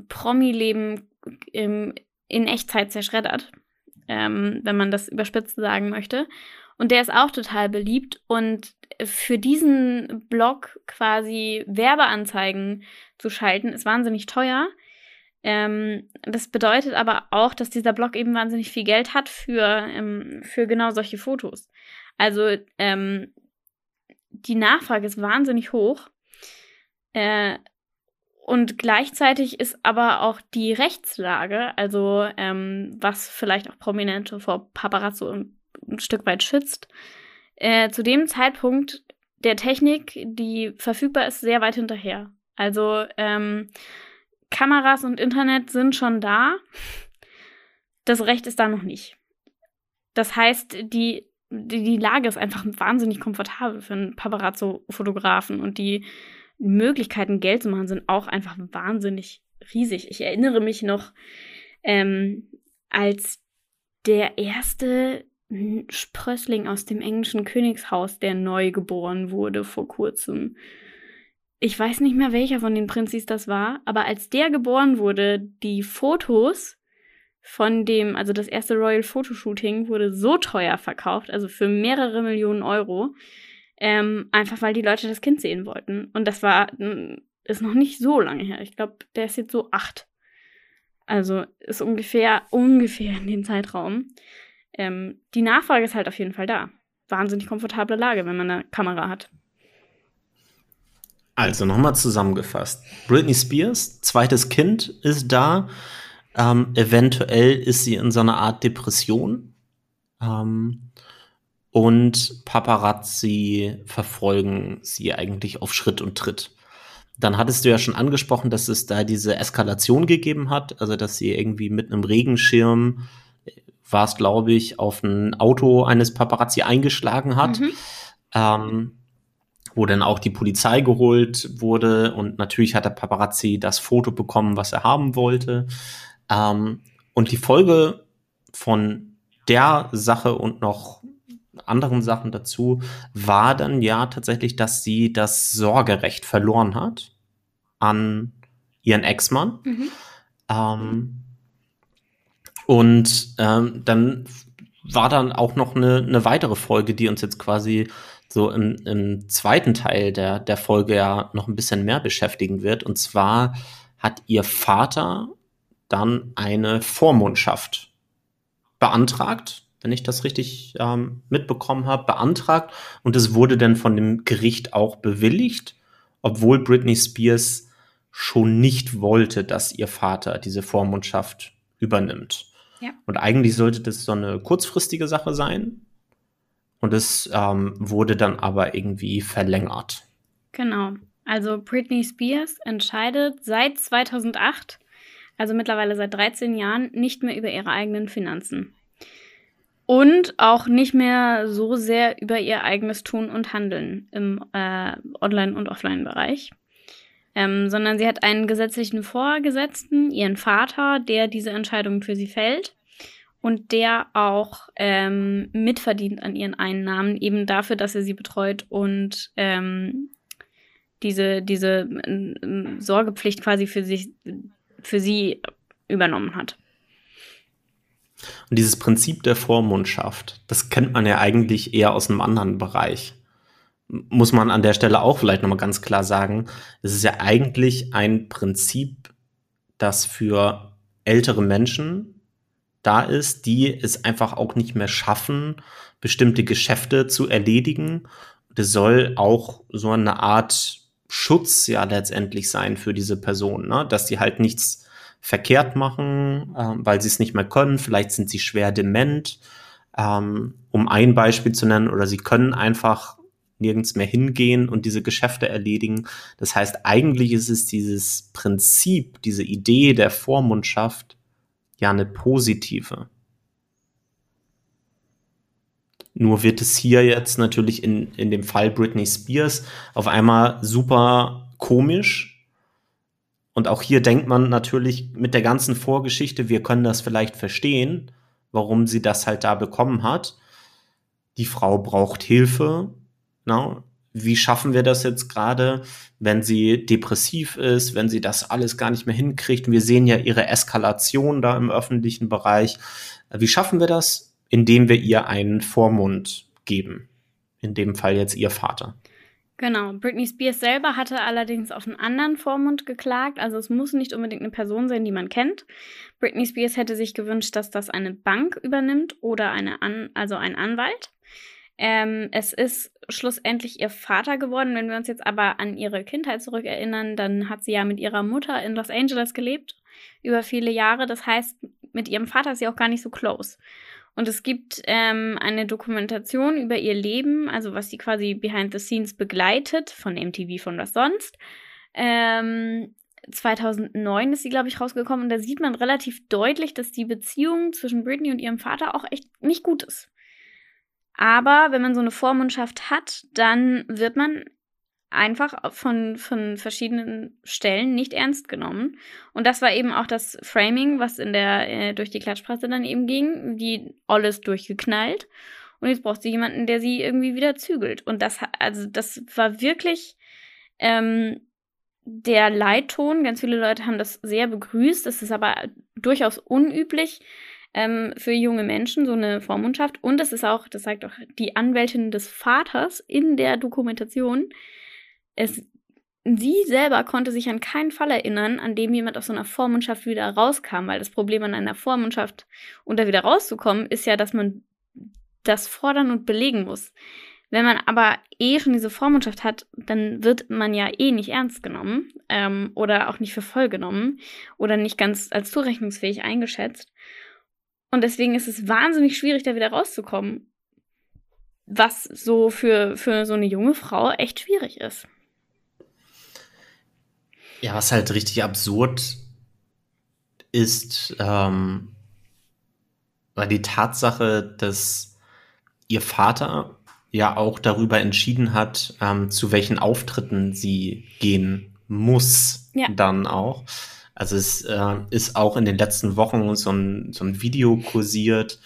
Promi-Leben in Echtzeit zerschreddert ähm, wenn man das überspitzt sagen möchte. Und der ist auch total beliebt. Und für diesen Blog quasi Werbeanzeigen zu schalten, ist wahnsinnig teuer. Ähm, das bedeutet aber auch, dass dieser Blog eben wahnsinnig viel Geld hat für, ähm, für genau solche Fotos. Also ähm, die Nachfrage ist wahnsinnig hoch. Äh, und gleichzeitig ist aber auch die Rechtslage, also ähm, was vielleicht auch Prominente vor Paparazzo ein, ein Stück weit schützt, äh, zu dem Zeitpunkt der Technik, die verfügbar ist, sehr weit hinterher. Also ähm, Kameras und Internet sind schon da, das Recht ist da noch nicht. Das heißt, die, die, die Lage ist einfach wahnsinnig komfortabel für einen Paparazzo-Fotografen und die Möglichkeiten, Geld zu machen, sind auch einfach wahnsinnig riesig. Ich erinnere mich noch, ähm, als der erste Sprössling aus dem englischen Königshaus, der neu geboren wurde vor kurzem. Ich weiß nicht mehr, welcher von den Prinzis das war, aber als der geboren wurde, die Fotos von dem, also das erste Royal Photoshooting wurde so teuer verkauft, also für mehrere Millionen Euro, ähm, einfach weil die Leute das Kind sehen wollten. Und das war, ist noch nicht so lange her. Ich glaube, der ist jetzt so acht. Also ist ungefähr, ungefähr in den Zeitraum. Ähm, die Nachfrage ist halt auf jeden Fall da. Wahnsinnig komfortable Lage, wenn man eine Kamera hat. Also nochmal zusammengefasst. Britney Spears, zweites Kind ist da. Ähm, eventuell ist sie in so einer Art Depression. Ähm, und Paparazzi verfolgen sie eigentlich auf Schritt und Tritt. Dann hattest du ja schon angesprochen, dass es da diese Eskalation gegeben hat, also dass sie irgendwie mit einem Regenschirm war es, glaube ich, auf ein Auto eines Paparazzi eingeschlagen hat, mhm. ähm, wo dann auch die Polizei geholt wurde und natürlich hat der Paparazzi das Foto bekommen, was er haben wollte. Ähm, und die Folge von der Sache und noch anderen Sachen dazu, war dann ja tatsächlich, dass sie das Sorgerecht verloren hat an ihren Ex-Mann. Mhm. Ähm, und ähm, dann war dann auch noch eine, eine weitere Folge, die uns jetzt quasi so im, im zweiten Teil der, der Folge ja noch ein bisschen mehr beschäftigen wird. Und zwar hat ihr Vater dann eine Vormundschaft beantragt wenn ich das richtig ähm, mitbekommen habe, beantragt und es wurde dann von dem Gericht auch bewilligt, obwohl Britney Spears schon nicht wollte, dass ihr Vater diese Vormundschaft übernimmt. Ja. Und eigentlich sollte das so eine kurzfristige Sache sein. Und es ähm, wurde dann aber irgendwie verlängert. Genau. Also Britney Spears entscheidet seit 2008, also mittlerweile seit 13 Jahren, nicht mehr über ihre eigenen Finanzen und auch nicht mehr so sehr über ihr eigenes Tun und Handeln im äh, Online- und Offline-Bereich. Ähm, sondern sie hat einen gesetzlichen Vorgesetzten, ihren Vater, der diese Entscheidung für sie fällt. und der auch ähm, mitverdient an ihren Einnahmen, eben dafür, dass er sie betreut und ähm, diese, diese äh, Sorgepflicht quasi für sich, für sie übernommen hat. Und dieses Prinzip der Vormundschaft, das kennt man ja eigentlich eher aus einem anderen Bereich. Muss man an der Stelle auch vielleicht nochmal ganz klar sagen. Es ist ja eigentlich ein Prinzip, das für ältere Menschen da ist, die es einfach auch nicht mehr schaffen, bestimmte Geschäfte zu erledigen. Das soll auch so eine Art Schutz ja letztendlich sein für diese Person, ne? dass die halt nichts verkehrt machen, äh, weil sie es nicht mehr können. Vielleicht sind sie schwer dement, ähm, um ein Beispiel zu nennen, oder sie können einfach nirgends mehr hingehen und diese Geschäfte erledigen. Das heißt, eigentlich ist es dieses Prinzip, diese Idee der Vormundschaft ja eine positive. Nur wird es hier jetzt natürlich in, in dem Fall Britney Spears auf einmal super komisch, und auch hier denkt man natürlich mit der ganzen Vorgeschichte, wir können das vielleicht verstehen, warum sie das halt da bekommen hat. Die Frau braucht Hilfe. Na? Wie schaffen wir das jetzt gerade, wenn sie depressiv ist, wenn sie das alles gar nicht mehr hinkriegt? Wir sehen ja ihre Eskalation da im öffentlichen Bereich. Wie schaffen wir das? Indem wir ihr einen Vormund geben. In dem Fall jetzt ihr Vater. Genau. Britney Spears selber hatte allerdings auf einen anderen Vormund geklagt. Also es muss nicht unbedingt eine Person sein, die man kennt. Britney Spears hätte sich gewünscht, dass das eine Bank übernimmt oder eine An also ein Anwalt. Ähm, es ist schlussendlich ihr Vater geworden. Wenn wir uns jetzt aber an ihre Kindheit zurückerinnern, dann hat sie ja mit ihrer Mutter in Los Angeles gelebt über viele Jahre. Das heißt, mit ihrem Vater ist sie auch gar nicht so close. Und es gibt ähm, eine Dokumentation über ihr Leben, also was sie quasi behind the scenes begleitet, von MTV, von was sonst. Ähm, 2009 ist sie, glaube ich, rausgekommen und da sieht man relativ deutlich, dass die Beziehung zwischen Britney und ihrem Vater auch echt nicht gut ist. Aber wenn man so eine Vormundschaft hat, dann wird man einfach von, von verschiedenen Stellen nicht ernst genommen. Und das war eben auch das Framing, was in der, äh, durch die Klatschpresse dann eben ging, die alles durchgeknallt. Und jetzt braucht sie jemanden, der sie irgendwie wieder zügelt. Und das, also das war wirklich ähm, der Leitton. Ganz viele Leute haben das sehr begrüßt. Das ist aber durchaus unüblich ähm, für junge Menschen, so eine Vormundschaft. Und es ist auch, das sagt auch die Anwältin des Vaters in der Dokumentation, es, sie selber konnte sich an keinen Fall erinnern, an dem jemand aus so einer Vormundschaft wieder rauskam, weil das Problem an einer Vormundschaft und da wieder rauszukommen, ist ja, dass man das fordern und belegen muss. Wenn man aber eh schon diese Vormundschaft hat, dann wird man ja eh nicht ernst genommen ähm, oder auch nicht für voll genommen oder nicht ganz als zurechnungsfähig eingeschätzt. Und deswegen ist es wahnsinnig schwierig, da wieder rauszukommen. Was so für, für so eine junge Frau echt schwierig ist. Ja, was halt richtig absurd ist, ähm, war die Tatsache, dass ihr Vater ja auch darüber entschieden hat, ähm, zu welchen Auftritten sie gehen muss, ja. dann auch. Also es äh, ist auch in den letzten Wochen so ein, so ein Video kursiert,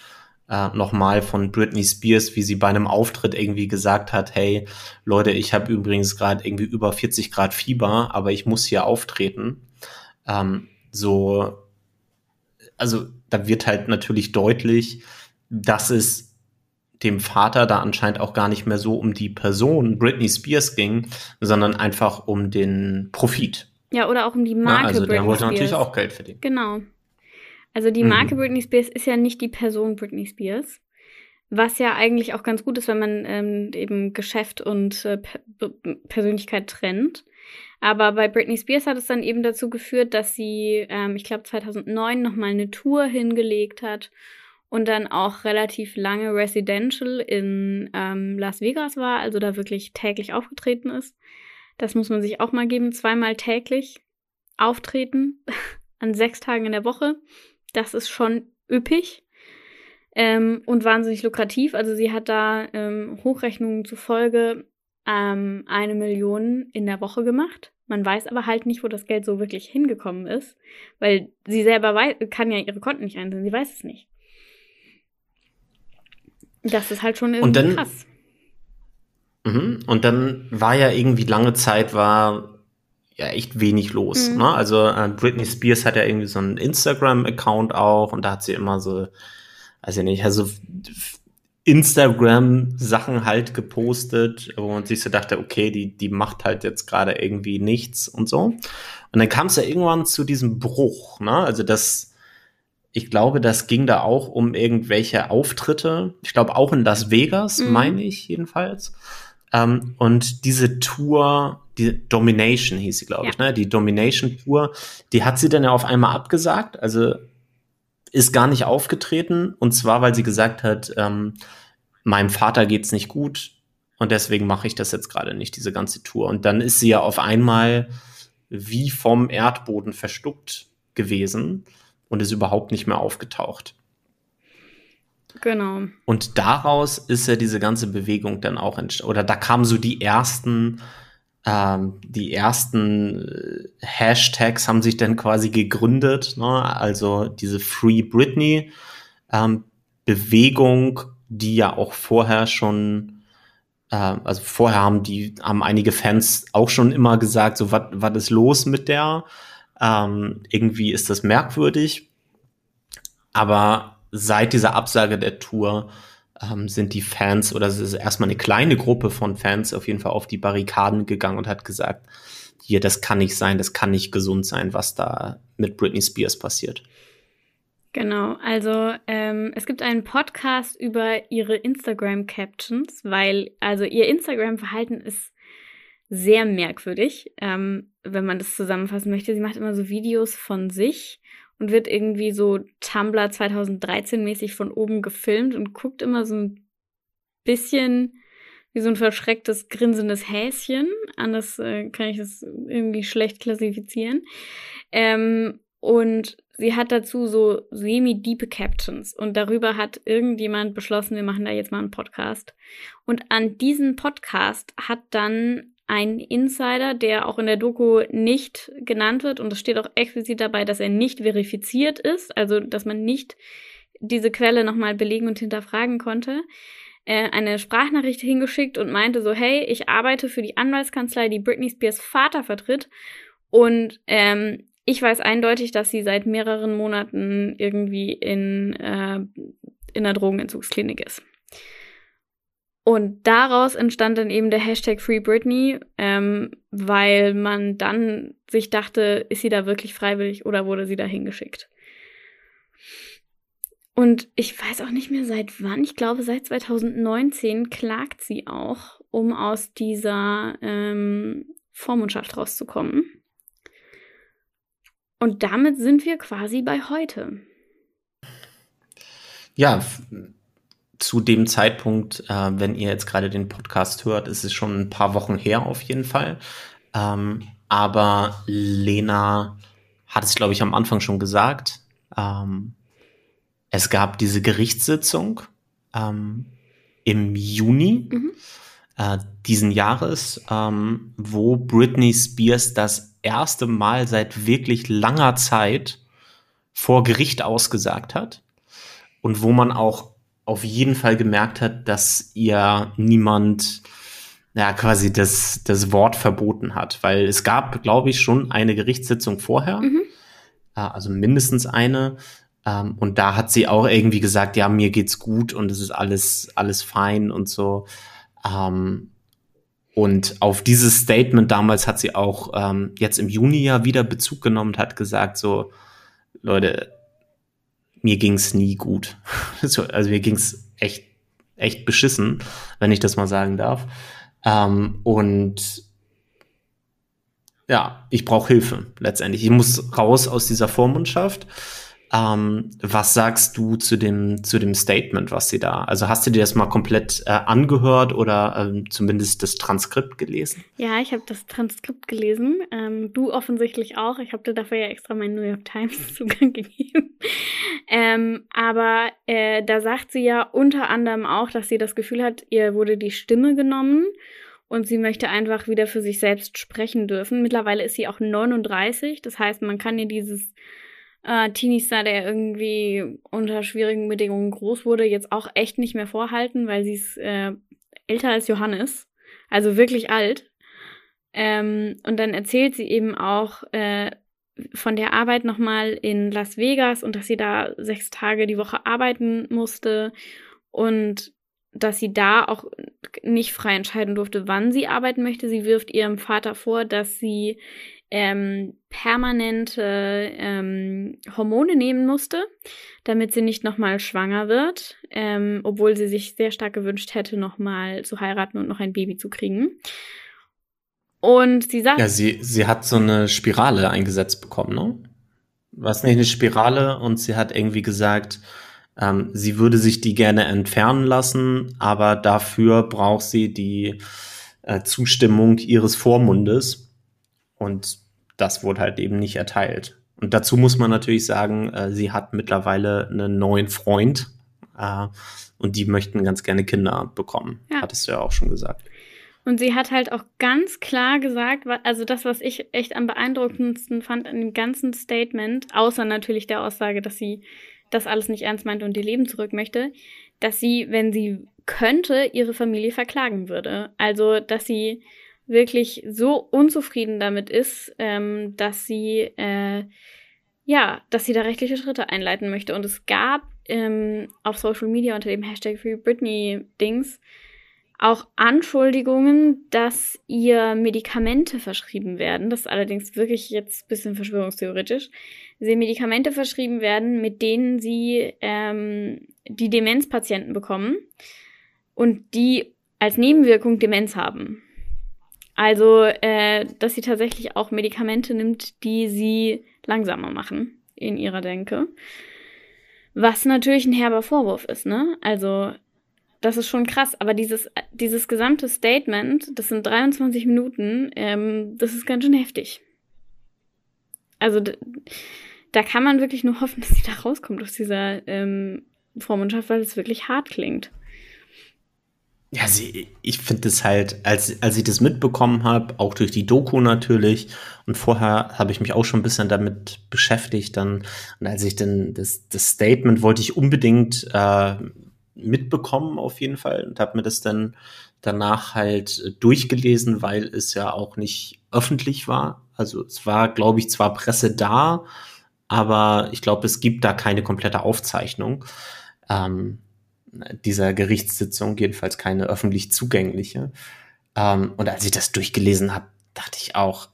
äh, nochmal von Britney Spears, wie sie bei einem Auftritt irgendwie gesagt hat, hey Leute, ich habe übrigens gerade irgendwie über 40 Grad Fieber, aber ich muss hier auftreten. Ähm, so, also da wird halt natürlich deutlich, dass es dem Vater da anscheinend auch gar nicht mehr so um die Person Britney Spears ging, sondern einfach um den Profit. Ja, oder auch um die Marke ja, also Britney der wollte Spears. natürlich auch Geld verdienen. Genau. Also die Marke mhm. Britney Spears ist ja nicht die Person Britney Spears. Was ja eigentlich auch ganz gut ist, wenn man ähm, eben Geschäft und äh, Persönlichkeit trennt. Aber bei Britney Spears hat es dann eben dazu geführt, dass sie, ähm, ich glaube 2009 nochmal eine Tour hingelegt hat und dann auch relativ lange Residential in ähm, Las Vegas war, also da wirklich täglich aufgetreten ist. Das muss man sich auch mal geben, zweimal täglich auftreten [LAUGHS] an sechs Tagen in der Woche. Das ist schon üppig ähm, und wahnsinnig lukrativ. Also sie hat da ähm, Hochrechnungen zufolge ähm, eine Million in der Woche gemacht. Man weiß aber halt nicht, wo das Geld so wirklich hingekommen ist, weil sie selber weiß, kann ja ihre Konten nicht einsehen, sie weiß es nicht. Das ist halt schon irgendwie und dann, krass. Mh, und dann war ja irgendwie lange Zeit war ja echt wenig los. Mhm. Ne? Also äh, Britney Spears hat ja irgendwie so einen Instagram-Account auch und da hat sie immer so, weiß ich nicht, also Instagram-Sachen halt gepostet, wo man sich so dachte, okay, die, die macht halt jetzt gerade irgendwie nichts und so. Und dann kam es ja irgendwann zu diesem Bruch, ne? Also das, ich glaube, das ging da auch um irgendwelche Auftritte. Ich glaube auch in Las Vegas, mhm. meine ich jedenfalls. Ähm, und diese Tour, die Domination hieß sie, glaube ja. ich, ne? Die Domination Tour, die hat sie dann ja auf einmal abgesagt. Also ist gar nicht aufgetreten. Und zwar, weil sie gesagt hat, ähm, meinem Vater geht's nicht gut und deswegen mache ich das jetzt gerade nicht, diese ganze Tour. Und dann ist sie ja auf einmal wie vom Erdboden verstuckt gewesen und ist überhaupt nicht mehr aufgetaucht. Genau. Und daraus ist ja diese ganze Bewegung dann auch entstanden. Oder da kamen so die ersten, ähm, die ersten äh, Hashtags haben sich dann quasi gegründet. Ne? Also diese Free Britney ähm, Bewegung, die ja auch vorher schon äh, also vorher haben die, haben einige Fans auch schon immer gesagt, so, was ist los mit der? Ähm, irgendwie ist das merkwürdig. Aber seit dieser Absage der Tour ähm, sind die Fans oder es ist erstmal eine kleine Gruppe von Fans auf jeden Fall auf die Barrikaden gegangen und hat gesagt, hier, das kann nicht sein, das kann nicht gesund sein, was da mit Britney Spears passiert. Genau, also ähm, es gibt einen Podcast über ihre Instagram-Captions, weil also ihr Instagram-Verhalten ist sehr merkwürdig, ähm, wenn man das zusammenfassen möchte. Sie macht immer so Videos von sich und wird irgendwie so Tumblr 2013 mäßig von oben gefilmt und guckt immer so ein bisschen wie so ein verschrecktes, grinsendes Häschen. Anders äh, kann ich das irgendwie schlecht klassifizieren. Ähm, und sie hat dazu so semi-deep Captions und darüber hat irgendjemand beschlossen, wir machen da jetzt mal einen Podcast. Und an diesen Podcast hat dann ein Insider, der auch in der Doku nicht genannt wird. Und es steht auch explizit dabei, dass er nicht verifiziert ist, also dass man nicht diese Quelle nochmal belegen und hinterfragen konnte, äh, eine Sprachnachricht hingeschickt und meinte so, hey, ich arbeite für die Anwaltskanzlei, die Britney Spears Vater vertritt. Und ähm, ich weiß eindeutig, dass sie seit mehreren Monaten irgendwie in, äh, in einer Drogenentzugsklinik ist. Und daraus entstand dann eben der Hashtag Free Britney, ähm, weil man dann sich dachte, ist sie da wirklich freiwillig oder wurde sie da hingeschickt? Und ich weiß auch nicht mehr seit wann, ich glaube seit 2019 klagt sie auch, um aus dieser ähm, Vormundschaft rauszukommen. Und damit sind wir quasi bei heute. Ja, zu dem Zeitpunkt, äh, wenn ihr jetzt gerade den Podcast hört, ist es schon ein paar Wochen her auf jeden Fall. Ähm, aber Lena hat es, glaube ich, am Anfang schon gesagt. Ähm, es gab diese Gerichtssitzung ähm, im Juni mhm. äh, diesen Jahres, ähm, wo Britney Spears das erste Mal seit wirklich langer Zeit vor Gericht ausgesagt hat und wo man auch auf jeden Fall gemerkt hat, dass ihr niemand ja quasi das, das Wort verboten hat, weil es gab, glaube ich, schon eine Gerichtssitzung vorher, mhm. Also mindestens eine. Ähm, und da hat sie auch irgendwie gesagt, ja, mir geht's gut und es ist alles, alles fein und so. Ähm, und auf dieses Statement damals hat sie auch ähm, jetzt im Juni ja wieder Bezug genommen und hat gesagt, so, Leute, mir ging's nie gut. [LAUGHS] also mir ging's echt, echt beschissen, wenn ich das mal sagen darf. Ähm, und ja, ich brauche Hilfe letztendlich. Ich muss raus aus dieser Vormundschaft. Ähm, was sagst du zu dem, zu dem Statement, was sie da? Also hast du dir das mal komplett äh, angehört oder ähm, zumindest das Transkript gelesen? Ja, ich habe das Transkript gelesen. Ähm, du offensichtlich auch. Ich habe dir dafür ja extra meinen New York Times [LAUGHS] Zugang gegeben. Ähm, aber äh, da sagt sie ja unter anderem auch, dass sie das Gefühl hat, ihr wurde die Stimme genommen und sie möchte einfach wieder für sich selbst sprechen dürfen. Mittlerweile ist sie auch 39, das heißt, man kann ihr dieses äh, Teenie-Star, der irgendwie unter schwierigen Bedingungen groß wurde, jetzt auch echt nicht mehr vorhalten, weil sie ist äh, älter als Johannes. Also wirklich alt. Ähm, und dann erzählt sie eben auch äh, von der Arbeit nochmal in Las Vegas und dass sie da sechs Tage die Woche arbeiten musste und dass sie da auch nicht frei entscheiden durfte, wann sie arbeiten möchte. Sie wirft ihrem Vater vor, dass sie ähm, permanente ähm, Hormone nehmen musste, damit sie nicht nochmal schwanger wird, ähm, obwohl sie sich sehr stark gewünscht hätte, nochmal zu heiraten und noch ein Baby zu kriegen. Und sie sagt. Ja, sie, sie hat so eine Spirale eingesetzt bekommen, ne? Was nicht eine Spirale und sie hat irgendwie gesagt, ähm, sie würde sich die gerne entfernen lassen, aber dafür braucht sie die äh, Zustimmung ihres Vormundes. Und das wurde halt eben nicht erteilt. Und dazu muss man natürlich sagen, äh, sie hat mittlerweile einen neuen Freund äh, und die möchten ganz gerne Kinder bekommen. Ja. Hattest du ja auch schon gesagt. Und sie hat halt auch ganz klar gesagt, also das, was ich echt am beeindruckendsten fand an dem ganzen Statement, außer natürlich der Aussage, dass sie das alles nicht ernst meinte und ihr Leben zurück möchte, dass sie, wenn sie könnte, ihre Familie verklagen würde. Also, dass sie wirklich so unzufrieden damit ist, ähm, dass sie äh, ja, dass sie da rechtliche Schritte einleiten möchte. Und es gab ähm, auf Social Media unter dem Hashtag Free Britney Dings auch Anschuldigungen, dass ihr Medikamente verschrieben werden. Das ist allerdings wirklich jetzt ein bisschen verschwörungstheoretisch. Sie Medikamente verschrieben werden, mit denen sie ähm, die Demenzpatienten bekommen und die als Nebenwirkung Demenz haben. Also, äh, dass sie tatsächlich auch Medikamente nimmt, die sie langsamer machen in ihrer Denke. Was natürlich ein herber Vorwurf ist, ne? Also, das ist schon krass, aber dieses, dieses gesamte Statement, das sind 23 Minuten, ähm, das ist ganz schön heftig. Also da kann man wirklich nur hoffen, [LAUGHS] dass sie da rauskommt aus dieser ähm, Vormundschaft, weil es wirklich hart klingt. Ja, sie, ich finde es halt, als, als ich das mitbekommen habe, auch durch die Doku natürlich, und vorher habe ich mich auch schon ein bisschen damit beschäftigt, dann, und als ich dann das, das Statement wollte ich unbedingt äh, mitbekommen auf jeden Fall und habe mir das dann danach halt durchgelesen, weil es ja auch nicht öffentlich war. Also es war, glaube ich, zwar Presse da, aber ich glaube, es gibt da keine komplette Aufzeichnung ähm, dieser Gerichtssitzung, jedenfalls keine öffentlich zugängliche. Ähm, und als ich das durchgelesen habe, dachte ich auch,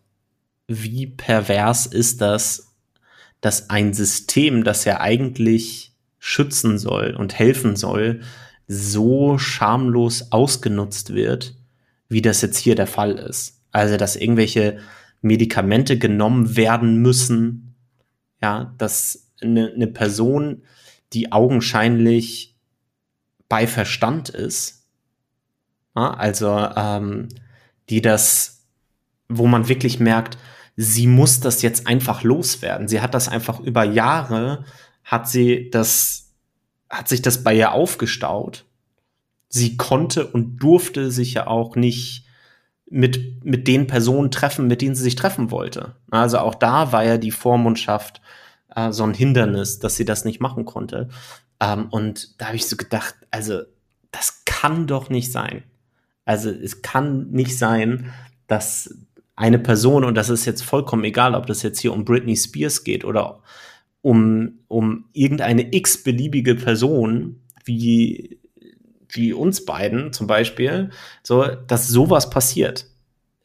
wie pervers ist das, dass ein System, das ja eigentlich schützen soll und helfen soll, so schamlos ausgenutzt wird, wie das jetzt hier der Fall ist. Also, dass irgendwelche Medikamente genommen werden müssen, ja, dass eine, eine Person, die augenscheinlich bei Verstand ist, ja, also ähm, die das, wo man wirklich merkt, sie muss das jetzt einfach loswerden. Sie hat das einfach über Jahre hat sie das, hat sich das bei ihr aufgestaut. Sie konnte und durfte sich ja auch nicht mit, mit den Personen treffen, mit denen sie sich treffen wollte. Also auch da war ja die Vormundschaft äh, so ein Hindernis, dass sie das nicht machen konnte. Ähm, und da habe ich so gedacht, also das kann doch nicht sein. Also es kann nicht sein, dass eine Person, und das ist jetzt vollkommen egal, ob das jetzt hier um Britney Spears geht oder um, um irgendeine x-beliebige Person, wie, wie uns beiden zum Beispiel, so, dass sowas passiert.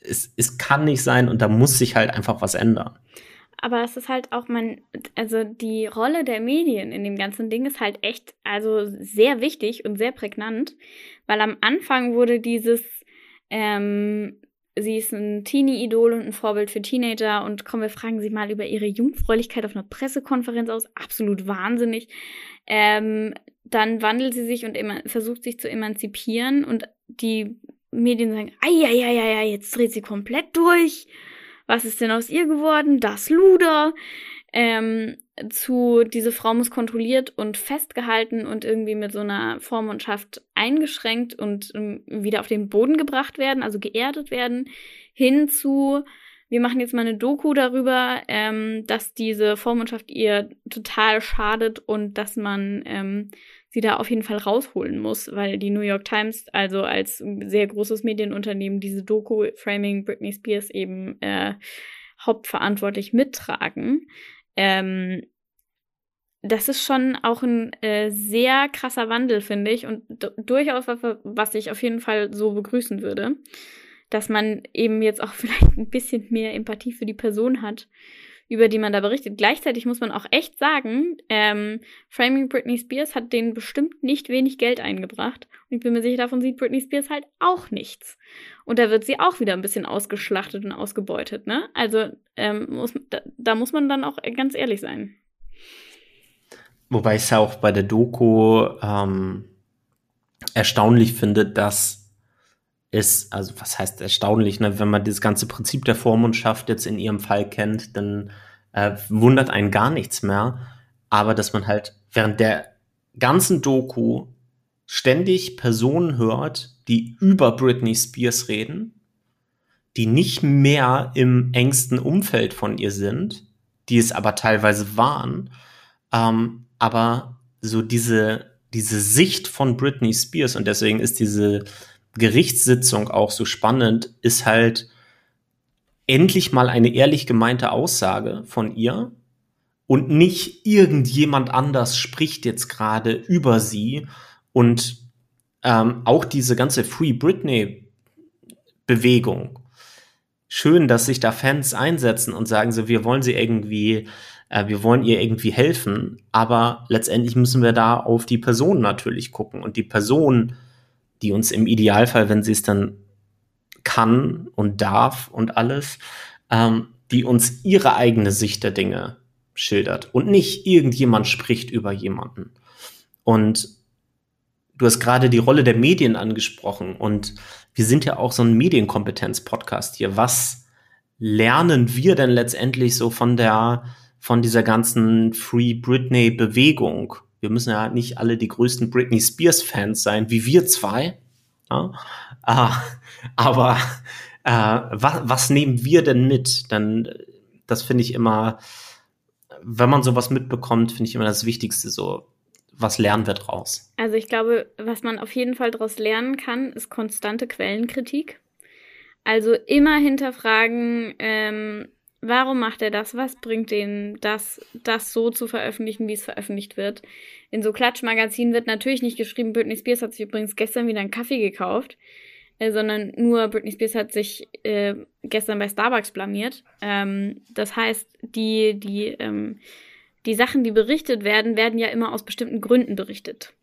Es, es kann nicht sein und da muss sich halt einfach was ändern. Aber es ist halt auch man, also die Rolle der Medien in dem ganzen Ding ist halt echt, also sehr wichtig und sehr prägnant, weil am Anfang wurde dieses, ähm, sie ist ein Teenie-Idol und ein Vorbild für Teenager und kommen wir fragen sie mal über ihre Jungfräulichkeit auf einer Pressekonferenz aus. Absolut wahnsinnig. Ähm, dann wandelt sie sich und versucht sich zu emanzipieren und die Medien sagen, ja, jetzt dreht sie komplett durch. Was ist denn aus ihr geworden? Das Luder. Ähm, zu, diese Frau muss kontrolliert und festgehalten und irgendwie mit so einer Vormundschaft eingeschränkt und um, ähm, wieder auf den Boden gebracht werden, also geerdet werden, hin zu, wir machen jetzt mal eine Doku darüber, ähm, dass diese Vormundschaft ihr total schadet und dass man ähm, sie da auf jeden Fall rausholen muss, weil die New York Times, also als sehr großes Medienunternehmen, diese Doku Framing Britney Spears eben äh, hauptverantwortlich mittragen. Ähm, das ist schon auch ein äh, sehr krasser Wandel, finde ich, und durchaus was, was ich auf jeden Fall so begrüßen würde dass man eben jetzt auch [LAUGHS] vielleicht ein bisschen mehr Empathie für die Person hat, über die man da berichtet. Gleichzeitig muss man auch echt sagen, ähm, Framing Britney Spears hat denen bestimmt nicht wenig Geld eingebracht. Und ich bin mir sicher, davon sieht Britney Spears halt auch nichts. Und da wird sie auch wieder ein bisschen ausgeschlachtet und ausgebeutet, ne? Also ähm, muss, da, da muss man dann auch ganz ehrlich sein. Wobei ich es ja auch bei der Doku ähm, erstaunlich finde, dass ist, also was heißt erstaunlich, ne? wenn man das ganze Prinzip der Vormundschaft jetzt in ihrem Fall kennt, dann äh, wundert einen gar nichts mehr. Aber dass man halt während der ganzen Doku ständig Personen hört, die über Britney Spears reden, die nicht mehr im engsten Umfeld von ihr sind, die es aber teilweise waren, ähm, aber so diese, diese Sicht von Britney Spears und deswegen ist diese Gerichtssitzung auch so spannend, ist halt endlich mal eine ehrlich gemeinte Aussage von ihr und nicht irgendjemand anders spricht jetzt gerade über sie und ähm, auch diese ganze Free Britney Bewegung. Schön, dass sich da Fans einsetzen und sagen so, wir wollen sie irgendwie, äh, wir wollen ihr irgendwie helfen, aber letztendlich müssen wir da auf die Person natürlich gucken und die Person die uns im Idealfall, wenn sie es dann kann und darf und alles, ähm, die uns ihre eigene Sicht der Dinge schildert und nicht irgendjemand spricht über jemanden. Und du hast gerade die Rolle der Medien angesprochen und wir sind ja auch so ein Medienkompetenz-Podcast hier. Was lernen wir denn letztendlich so von der, von dieser ganzen Free Britney-Bewegung? Wir müssen ja nicht alle die größten Britney Spears Fans sein, wie wir zwei. Ja? Äh, aber äh, was, was nehmen wir denn mit? Dann, das finde ich immer, wenn man sowas mitbekommt, finde ich immer das Wichtigste so. Was lernen wir draus? Also ich glaube, was man auf jeden Fall daraus lernen kann, ist konstante Quellenkritik. Also immer hinterfragen, ähm, Warum macht er das? Was bringt den das, das so zu veröffentlichen, wie es veröffentlicht wird? In so Klatschmagazinen wird natürlich nicht geschrieben, Britney Spears hat sich übrigens gestern wieder einen Kaffee gekauft, äh, sondern nur Britney Spears hat sich äh, gestern bei Starbucks blamiert. Ähm, das heißt, die, die, ähm, die Sachen, die berichtet werden, werden ja immer aus bestimmten Gründen berichtet.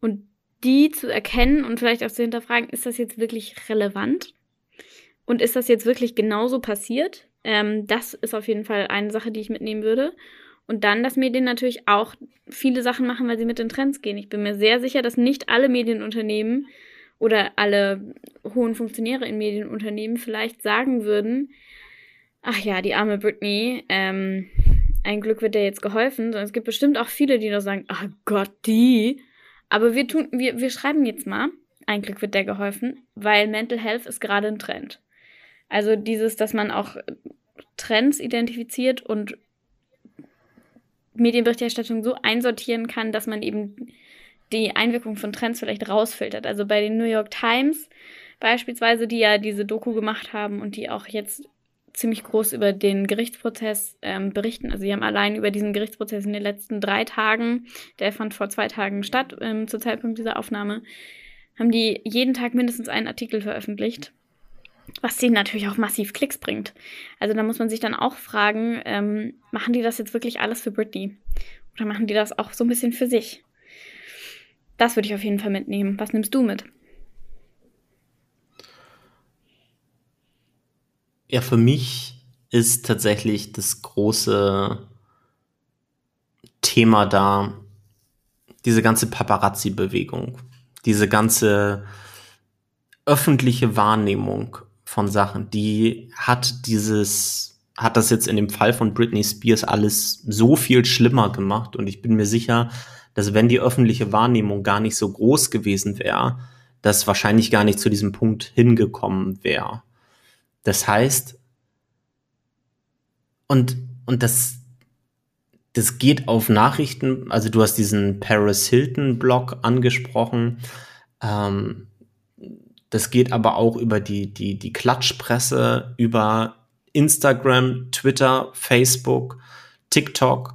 Und die zu erkennen und vielleicht auch zu hinterfragen, ist das jetzt wirklich relevant? Und ist das jetzt wirklich genauso passiert? Ähm, das ist auf jeden Fall eine Sache, die ich mitnehmen würde. Und dann, dass Medien natürlich auch viele Sachen machen, weil sie mit den Trends gehen. Ich bin mir sehr sicher, dass nicht alle Medienunternehmen oder alle hohen Funktionäre in Medienunternehmen vielleicht sagen würden, ach ja, die arme Britney, ähm, ein Glück wird der jetzt geholfen, sondern es gibt bestimmt auch viele, die noch sagen, ach Gott, die. Aber wir tun, wir, wir schreiben jetzt mal, ein Glück wird der geholfen, weil Mental Health ist gerade ein Trend. Also dieses, dass man auch Trends identifiziert und Medienberichterstattung so einsortieren kann, dass man eben die Einwirkung von Trends vielleicht rausfiltert. Also bei den New York Times beispielsweise, die ja diese Doku gemacht haben und die auch jetzt ziemlich groß über den Gerichtsprozess ähm, berichten. Also sie haben allein über diesen Gerichtsprozess in den letzten drei Tagen, der fand vor zwei Tagen statt, ähm, zu Zeitpunkt dieser Aufnahme, haben die jeden Tag mindestens einen Artikel veröffentlicht was denen natürlich auch massiv Klicks bringt. Also da muss man sich dann auch fragen, ähm, machen die das jetzt wirklich alles für Britney? Oder machen die das auch so ein bisschen für sich? Das würde ich auf jeden Fall mitnehmen. Was nimmst du mit? Ja, für mich ist tatsächlich das große Thema da diese ganze Paparazzi-Bewegung, diese ganze öffentliche Wahrnehmung von Sachen. Die hat dieses, hat das jetzt in dem Fall von Britney Spears alles so viel schlimmer gemacht und ich bin mir sicher, dass wenn die öffentliche Wahrnehmung gar nicht so groß gewesen wäre, das wahrscheinlich gar nicht zu diesem Punkt hingekommen wäre. Das heißt, und, und das, das geht auf Nachrichten, also du hast diesen Paris Hilton Blog angesprochen. Ähm, das geht aber auch über die, die, die Klatschpresse, über Instagram, Twitter, Facebook, TikTok,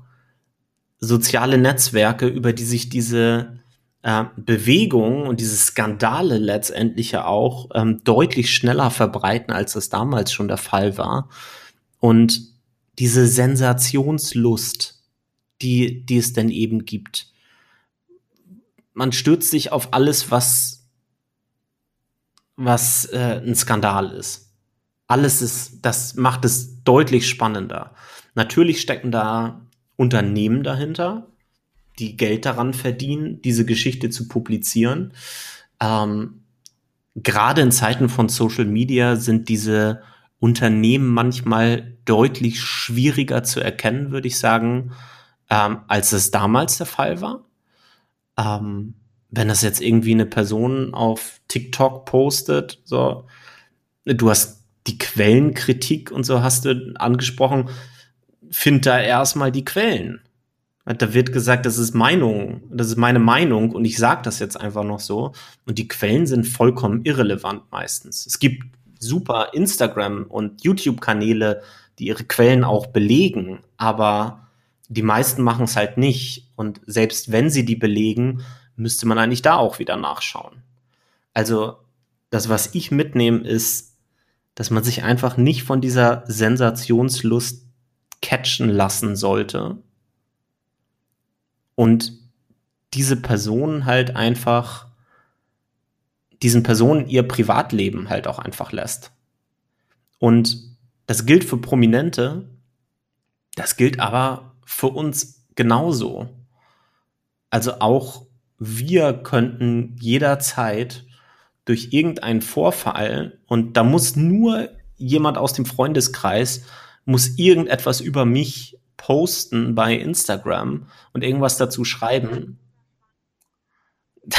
soziale Netzwerke, über die sich diese äh, Bewegungen und diese Skandale letztendlich ja auch ähm, deutlich schneller verbreiten, als das damals schon der Fall war. Und diese Sensationslust, die, die es denn eben gibt. Man stürzt sich auf alles, was, was äh, ein Skandal ist. Alles ist, das macht es deutlich spannender. Natürlich stecken da Unternehmen dahinter, die Geld daran verdienen, diese Geschichte zu publizieren. Ähm, Gerade in Zeiten von Social Media sind diese Unternehmen manchmal deutlich schwieriger zu erkennen, würde ich sagen, ähm, als es damals der Fall war. Ähm, wenn das jetzt irgendwie eine Person auf TikTok postet, so, du hast die Quellenkritik und so hast du angesprochen, find da erstmal die Quellen. Da wird gesagt, das ist Meinung, das ist meine Meinung und ich sage das jetzt einfach noch so. Und die Quellen sind vollkommen irrelevant meistens. Es gibt super Instagram- und YouTube-Kanäle, die ihre Quellen auch belegen, aber die meisten machen es halt nicht. Und selbst wenn sie die belegen, müsste man eigentlich da auch wieder nachschauen. Also das, was ich mitnehme, ist, dass man sich einfach nicht von dieser Sensationslust catchen lassen sollte, und diese Person halt einfach diesen Personen ihr Privatleben halt auch einfach lässt. Und das gilt für Prominente, das gilt aber für uns genauso. Also auch wir könnten jederzeit durch irgendeinen Vorfall und da muss nur jemand aus dem Freundeskreis muss irgendetwas über mich posten bei Instagram und irgendwas dazu schreiben, [LAUGHS]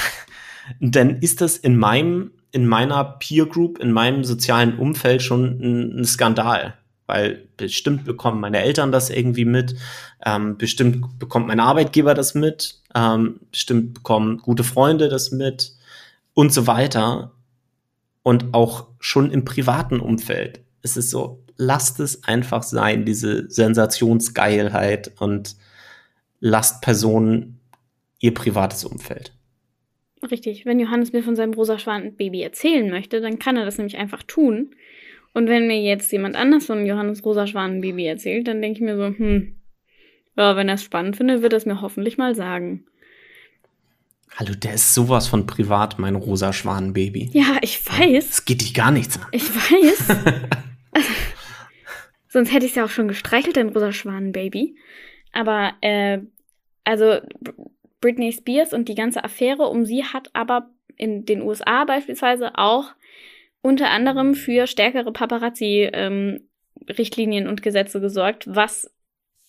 dann ist das in meinem, in meiner Peer Group, in meinem sozialen Umfeld schon ein, ein Skandal. Weil bestimmt bekommen meine Eltern das irgendwie mit, ähm, bestimmt bekommt mein Arbeitgeber das mit, ähm, bestimmt bekommen gute Freunde das mit und so weiter. Und auch schon im privaten Umfeld. Es ist so, lasst es einfach sein, diese Sensationsgeilheit und lasst Personen ihr privates Umfeld. Richtig, wenn Johannes mir von seinem rosa Baby erzählen möchte, dann kann er das nämlich einfach tun. Und wenn mir jetzt jemand anders von Johannes rosa Baby erzählt, dann denke ich mir so, hm, ja, wenn er es spannend findet, wird er es mir hoffentlich mal sagen. Hallo, der ist sowas von privat, mein rosa Baby. Ja, ich weiß. Es geht dich gar nichts an. Ich weiß. [LAUGHS] [LAUGHS] Sonst hätte ich es ja auch schon gestreichelt, dein rosa Schwanenbaby. Aber, äh, also Britney Spears und die ganze Affäre um sie hat aber in den USA beispielsweise auch unter anderem für stärkere Paparazzi-Richtlinien ähm, und Gesetze gesorgt, was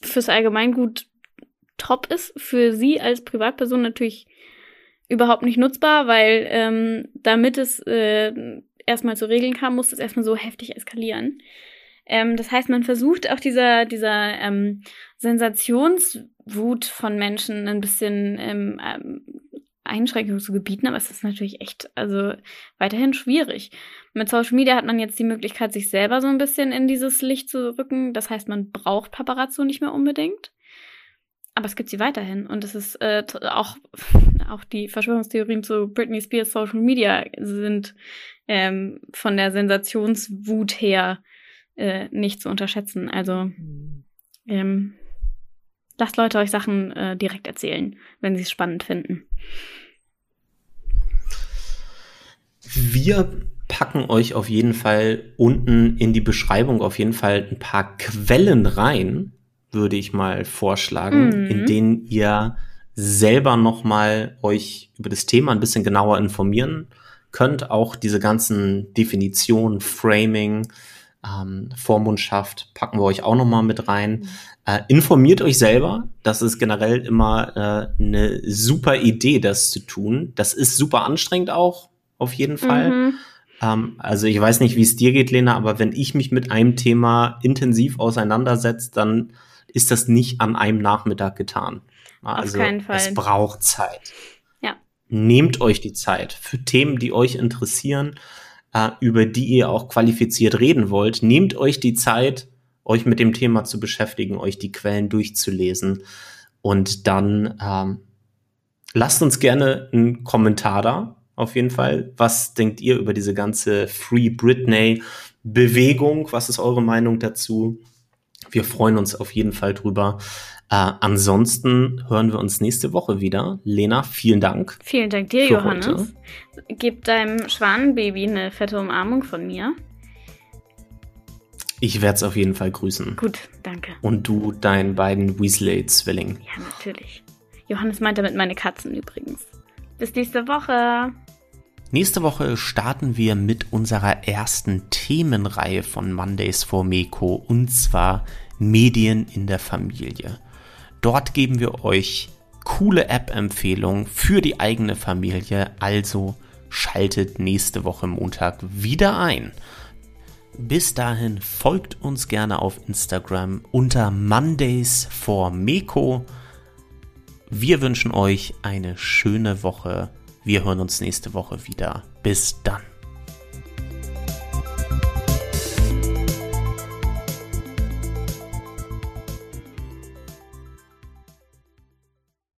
fürs Allgemeingut top ist, für sie als Privatperson natürlich überhaupt nicht nutzbar, weil ähm, damit es äh, erstmal zu regeln kam, musste es erstmal so heftig eskalieren. Ähm, das heißt, man versucht auch dieser, dieser ähm, Sensationswut von Menschen ein bisschen ähm, ähm, Einschränkungen zu gebieten, aber es ist natürlich echt, also weiterhin schwierig. Mit Social Media hat man jetzt die Möglichkeit, sich selber so ein bisschen in dieses Licht zu rücken. Das heißt, man braucht Paparazzo nicht mehr unbedingt. Aber es gibt sie weiterhin. Und es ist äh, auch, [LAUGHS] auch die Verschwörungstheorien zu Britney Spears Social Media sind ähm, von der Sensationswut her äh, nicht zu unterschätzen. Also ähm, lasst Leute euch Sachen äh, direkt erzählen, wenn sie es spannend finden. Wir packen euch auf jeden Fall unten in die Beschreibung auf jeden Fall ein paar Quellen rein, würde ich mal vorschlagen, mhm. in denen ihr selber noch mal euch über das Thema ein bisschen genauer informieren könnt. Auch diese ganzen Definitionen, Framing, ähm, Vormundschaft packen wir euch auch noch mal mit rein. Äh, informiert euch selber. Das ist generell immer äh, eine super Idee, das zu tun. Das ist super anstrengend auch, auf jeden Fall. Mhm. Ähm, also ich weiß nicht, wie es dir geht, Lena, aber wenn ich mich mit einem Thema intensiv auseinandersetze, dann ist das nicht an einem Nachmittag getan. Also Auf keinen Fall. es braucht Zeit. Ja. Nehmt euch die Zeit für Themen, die euch interessieren, äh, über die ihr auch qualifiziert reden wollt. Nehmt euch die Zeit, euch mit dem Thema zu beschäftigen, euch die Quellen durchzulesen und dann ähm, lasst uns gerne einen Kommentar da. Auf jeden Fall. Was denkt ihr über diese ganze Free Britney Bewegung? Was ist eure Meinung dazu? Wir freuen uns auf jeden Fall drüber. Äh, ansonsten hören wir uns nächste Woche wieder. Lena, vielen Dank. Vielen Dank dir, Johannes. heute. Gib deinem Schwanenbaby eine fette Umarmung von mir. Ich werde es auf jeden Fall grüßen. Gut, danke. Und du deinen beiden Weasley-Zwillingen. Ja, natürlich. Johannes meint damit meine Katzen übrigens. Bis nächste Woche. Nächste Woche starten wir mit unserer ersten Themenreihe von Mondays for Meko und zwar Medien in der Familie. Dort geben wir euch coole App-Empfehlungen für die eigene Familie, also schaltet nächste Woche Montag wieder ein. Bis dahin folgt uns gerne auf Instagram unter Mondays for Meko. Wir wünschen euch eine schöne Woche. Wir hören uns nächste Woche wieder. Bis dann.